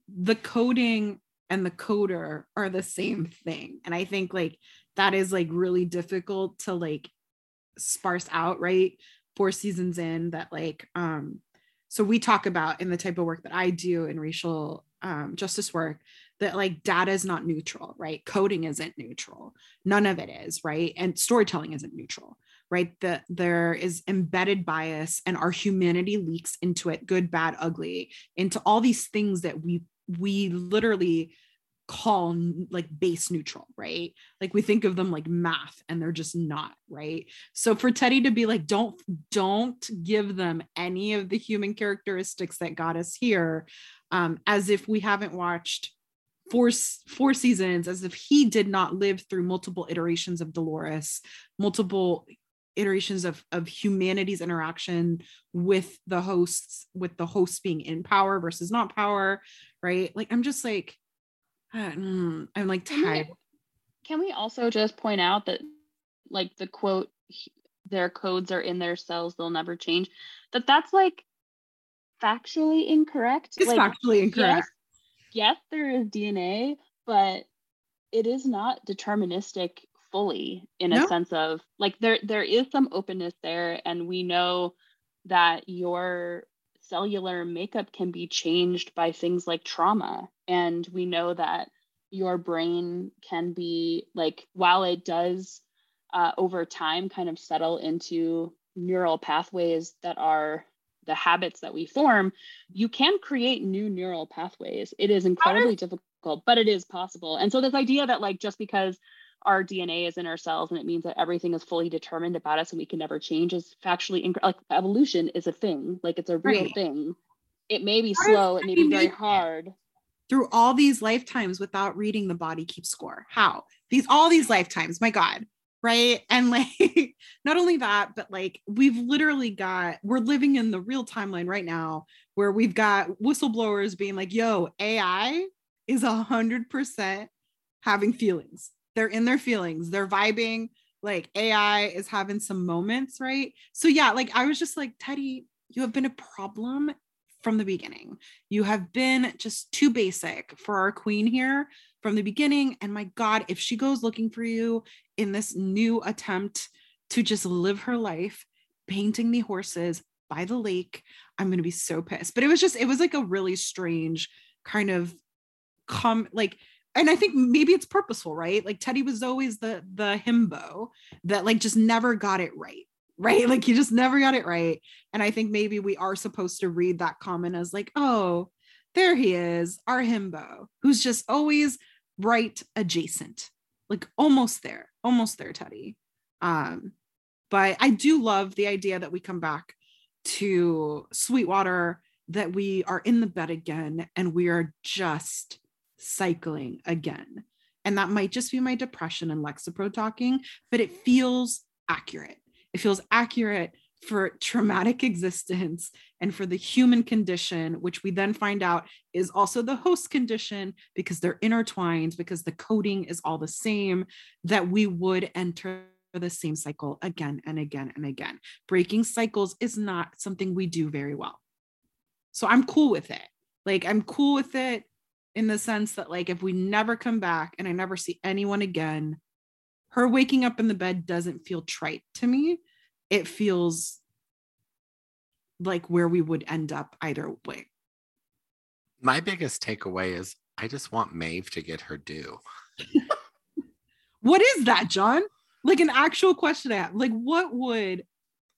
the coding and the coder are the same thing, and I think like that is like really difficult to like sparse out, right? Four seasons in that like um so we talk about in the type of work that I do in racial um, justice work that like data is not neutral, right? Coding isn't neutral. None of it is, right? And storytelling isn't neutral, right? That there is embedded bias and our humanity leaks into it, good, bad, ugly, into all these things that we we literally call like base neutral, right? Like we think of them like math and they're just not, right? So for Teddy to be like, don't, don't give them any of the human characteristics that got us here, um, as if we haven't watched four four seasons, as if he did not live through multiple iterations of Dolores, multiple iterations of of humanity's interaction with the hosts, with the hosts being in power versus not power, right? Like I'm just like, Um, I'm like Can tired. we, can we also just point out that, like the quote, their codes are in their cells, they'll never change, that that's like factually incorrect? It's like, factually incorrect. Yes, yes, there is DNA, but it is not deterministic fully in a No. sense of like there there is some openness there and we know that your cellular makeup can be changed by things like trauma. And we know that your brain can be like while it does uh, over time kind of settle into neural pathways that are the habits that we form you can create new neural pathways. It is incredibly difficult but it is possible. And so this idea that like just because our dna is in our cells and it means that everything is fully determined about us and we can never change is factually inc- like evolution is a thing like it's a real Right. thing. It may be How slow it may be very hard. through all these lifetimes without reading the body keep score? How? These all these lifetimes my god right? And like not only that but like we've literally got we're living in the real timeline right now where we've got whistleblowers being like yo ai is a hundred percent having feelings they're in their feelings they're vibing like ai is having some moments right so yeah like i was just like teddy you have been a problem from the beginning you have been just too basic for our queen here from the beginning. And my God, if she goes looking for you in this new attempt to just live her life painting the horses by the lake, I'm going to be so pissed. But it was just, it was like a really strange kind of come, like, and I think maybe it's purposeful, right? Like Teddy was always the the himbo that like just never got it right right? Like he just never got it right. And I think maybe we are supposed to read that comment as like, oh, there he is, our himbo, who's just always right adjacent, like almost there, almost there, Teddy. Um, but I do love the idea that we come back to Sweetwater, that we are in the bed again and we are just cycling again. And that might just be my depression and Lexapro talking, but it feels accurate. It feels accurate for traumatic existence and for the human condition, which we then find out is also the host condition because they're intertwined, because the coding is all the same, that we would enter the same cycle again and again and again. Breaking cycles is not something we do very well. So I'm cool with it. Like, I'm cool with it in the sense that, like, if we never come back and I never see anyone again, her waking up in the bed doesn't feel trite to me. It feels like where we would end up either way. My biggest takeaway is I just want Maeve to get her due. what is that, John? Like an actual question I have. Like, what would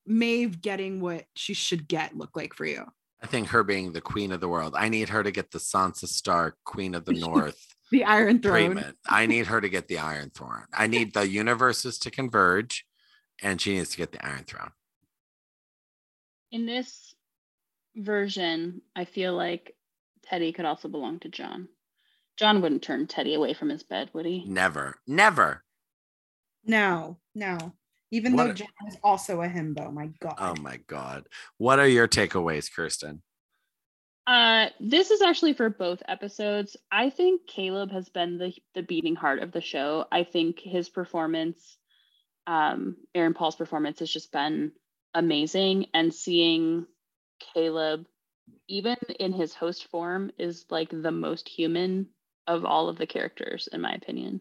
Maeve getting what she should get look like for you? I think her being the queen of the world. I need her to get the Sansa Stark, Queen of the North. the Iron Throne. Treatment. I need her to get the Iron Throne. I need the universes to converge, and she needs to get the Iron Throne. In this version, I feel like Teddy could also belong to John. John wouldn't turn Teddy away from his bed, would he? Never, never. No, no. Even What though a- John is also a himbo, my God. Oh my God. What are your takeaways, Kirsten? Uh, this is actually for both episodes. I think Caleb has been the the beating heart of the show. I think his performance, um, Aaron Paul's performance has just been amazing, and seeing Caleb, even in his host form, is like the most human of all of the characters, in my opinion.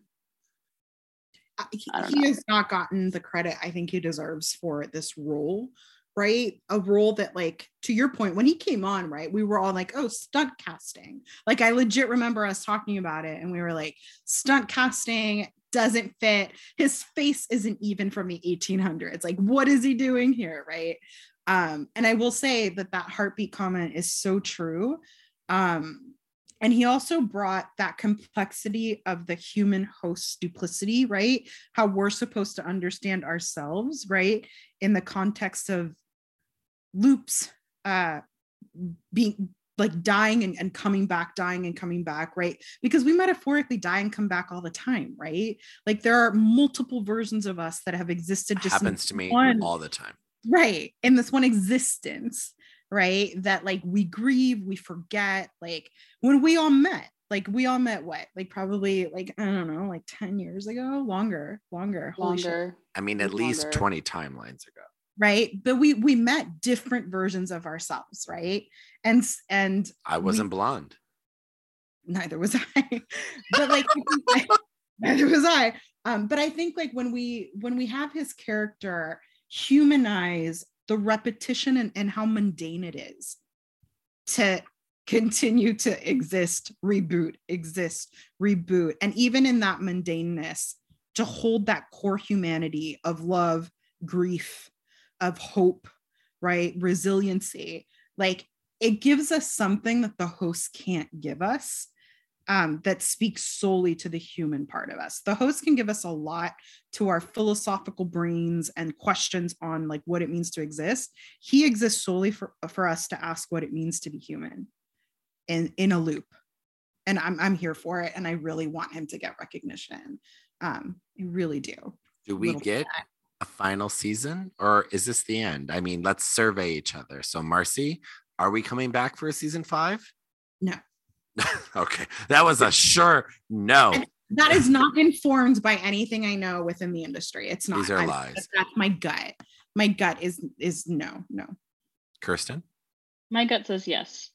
He, he know. has not gotten the credit I think he deserves for this role, right? A role that, like, to your point, when he came on, right, we were all like, oh, stunt casting. Like, I legit remember us talking about it, and we were like, stunt casting doesn't fit. His face isn't even from the 1800s. Like, what is he doing here, right? Um, and I will say that that heartbeat comment is so true. Um, and he also brought that complexity of the human host's duplicity, right? How we're supposed to understand ourselves, right? In the context of loops, uh, being like dying and, and coming back, dying and coming back, right? Because we metaphorically die and come back all the time, right? Like there are multiple versions of us that have existed just Happens to me one all the time. right in this one existence right? That like we grieve we forget like when we all met like we all met what? Like probably like i don't know like 10 years ago? Longer longer. Holy shit, Longer. I mean, at least Longer. 20 timelines ago. right? But we we met different versions of ourselves right? And and I wasn't blonde. neither was i. But like neither was i. Um but i think like when we when we have his character humanize the repetition and, and how mundane it is to continue to exist reboot exist reboot and even in that mundaneness to hold that core humanity of love grief of hope right? Resiliency. Like it gives us something that the host can't give us um, that speaks solely to the human part of us. The host can give us a lot to our philosophical brains and questions on like what it means to exist. He exists solely for, for us to ask what it means to be human in, in a loop. And I'm, I'm here for it. And I really want him to get recognition. Um, I really do. Do we Little get a final season or is this the end? I mean, let's survey each other. So, Marcy, are we coming back for a season five? No. okay. That was a sure no. That is not informed by anything I know within the industry. It's not. These are I- lies. That's my gut. My gut is is no, no. Kirsten? My gut says yes.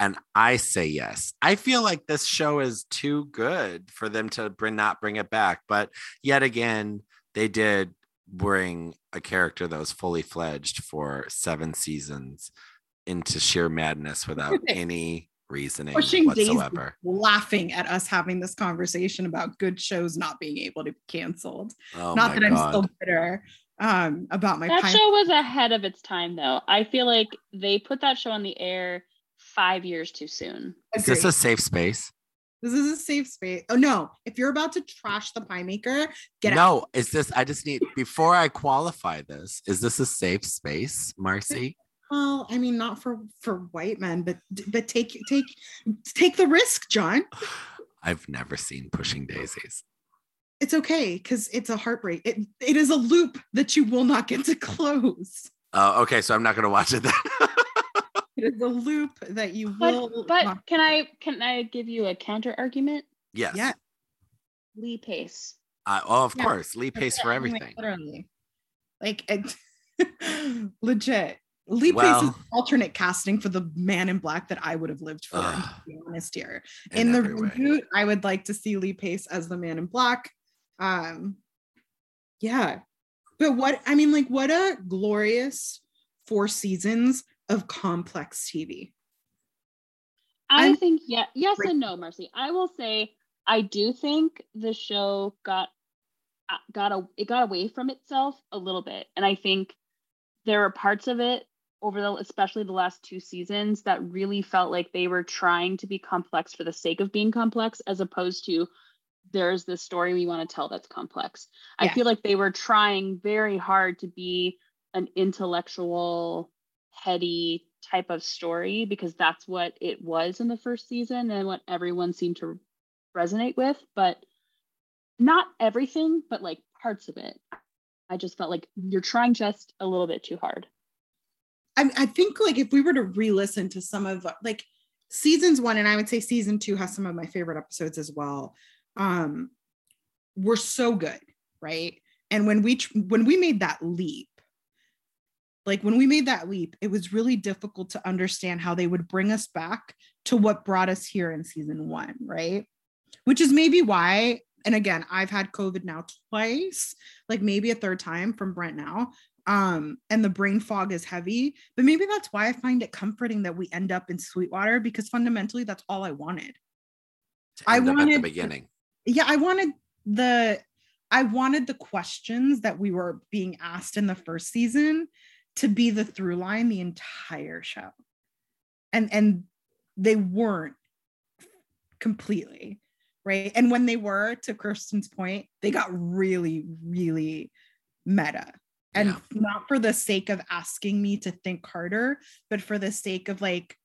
And I say yes. I feel like this show is too good for them to bring not bring it back. But yet again, they did bring a character that was fully fledged for seven seasons into sheer madness without any reasoning Pushing Daisy whatsoever. laughing at us having this conversation about good shows not being able to be canceled. Oh not my that God. I'm still bitter um, about my that pine- show was ahead of its time, though. I feel like they put that show on the air five years too soon. Is this Agreed. a safe space? This is a safe space. Oh no! If you're about to trash the pie maker, get out. no, is this I just need before I qualify this, is this a safe space, Marcy? Well, I mean, not for for white men, but but take take take the risk, John. I've never seen Pushing Daisies. It's okay because it's a heartbreak. It it is a loop that you will not get to close. Oh, okay, so I'm not gonna watch it then. It is a loop that you But will. but not- can I can I give you a counter argument? yes. Yeah. Lee Pace. Uh, oh, of Yeah. course. Lee Pace for it, I mean, everything. Like, literally, like it, legit. Lee Pace Well- is alternate casting for the Man in Black that I would have lived for. Ugh. to be honest here. in in the every way. reboot, I would like to see Lee Pace as the Man in Black. Um, yeah, but what I mean, like, what a glorious four seasons of complex TV. I I'm- think yeah, yes Great. and no, Marcy. I will say I do think the show got uh, got a it got away from itself a little bit, and I think there are parts of it over the especially the last two seasons that really felt like they were trying to be complex for the sake of being complex, as opposed to there's this story we want to tell that's complex. I feel like they were trying very hard to be an intellectual, heady type of story because that's what it was in the first season and what everyone seemed to resonate with. But not everything, but like parts of it. I just felt like you're trying just a little bit too hard. I, I think like if we were to re-listen to some of like seasons one and i would say season two has some of my favorite episodes as well um were so good right? And when we when we made that leap like when we made that leap it was really difficult to understand how they would bring us back to what brought us here in season one right? Which is maybe why and again i've had covid now twice like maybe a third time from brent now um and the brain fog is heavy but maybe that's why i find it comforting that we end up in sweetwater because fundamentally that's all i wanted. I wanted at the beginning. yeah i wanted the i wanted the questions that we were being asked in the first season to be the through line the entire show. And and they weren't completely right? And when they were to kirsten's point they got really really meta and Yeah. not for the sake of asking me to think harder but for the sake of like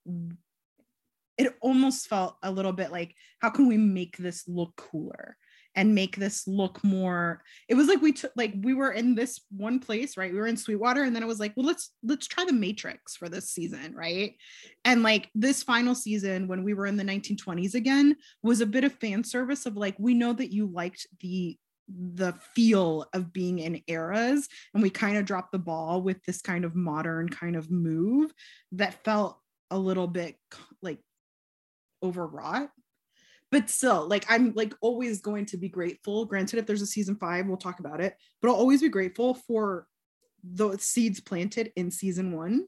it almost felt a little bit like how can we make this look cooler and make this look more it was like we took like we were in this one place right we were in sweetwater and then it was like well let's let's try the matrix for this season right and like this final season when we were in the 1920s again was a bit of fan service of like we know that you liked the the feel of being in eras and we kind of dropped the ball with this kind of modern kind of move that felt a little bit like overwrought. But still like i'm like always going to be grateful. Granted if there's a season five we'll talk about it but i'll always be grateful for the seeds planted in season one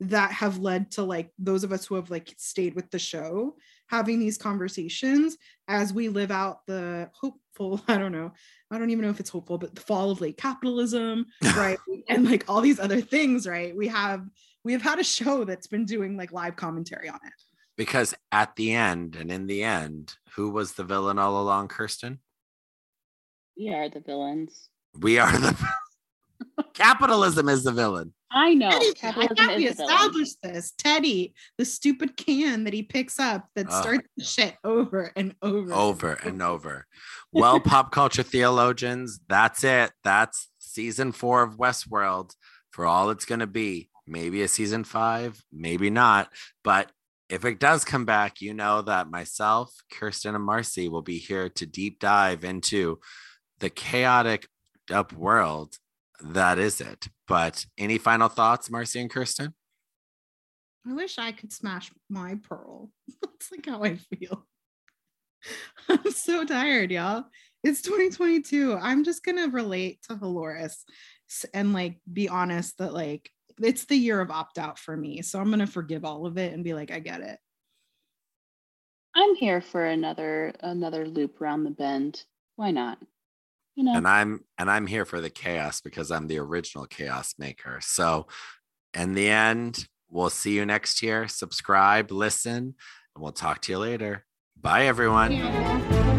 that have led to like those of us who have like stayed with the show having these conversations as we live out the hopeful i don't know i don't even know if it's hopeful but the fall of late capitalism right and like all these other things right we have we have had a show that's been doing like live commentary on it Because at the end and in the end, who was the villain all along, Kirsten? We are the villains. We are the capitalism is the villain. I know. Teddy, I capitalism thought we is the villain. established this. Teddy, the stupid can that he picks up that Ugh. starts the shit over and over. over and over. Well, pop culture theologians, that's it. That's season four of Westworld for all it's going to be. Maybe a season five, maybe not. But if it does come back, you know that myself, Kirsten, and Marcy will be here to deep dive into the chaotic up world that is it. But any final thoughts, Marcy and Kirsten? I wish I could smash my pearl. That's like how I feel. I'm so tired, y'all. It's 2022. I'm just gonna relate to Dolores and like be honest that like it's the year of opt out for me. So I'm gonna forgive all of it and be like, I get it. I'm here for another another loop around the bend. Why not? You know. And I'm and I'm here for the chaos because I'm the original chaos maker. So in the end, we'll see you next year. Subscribe, listen, and we'll talk to you later. Bye everyone. Yeah.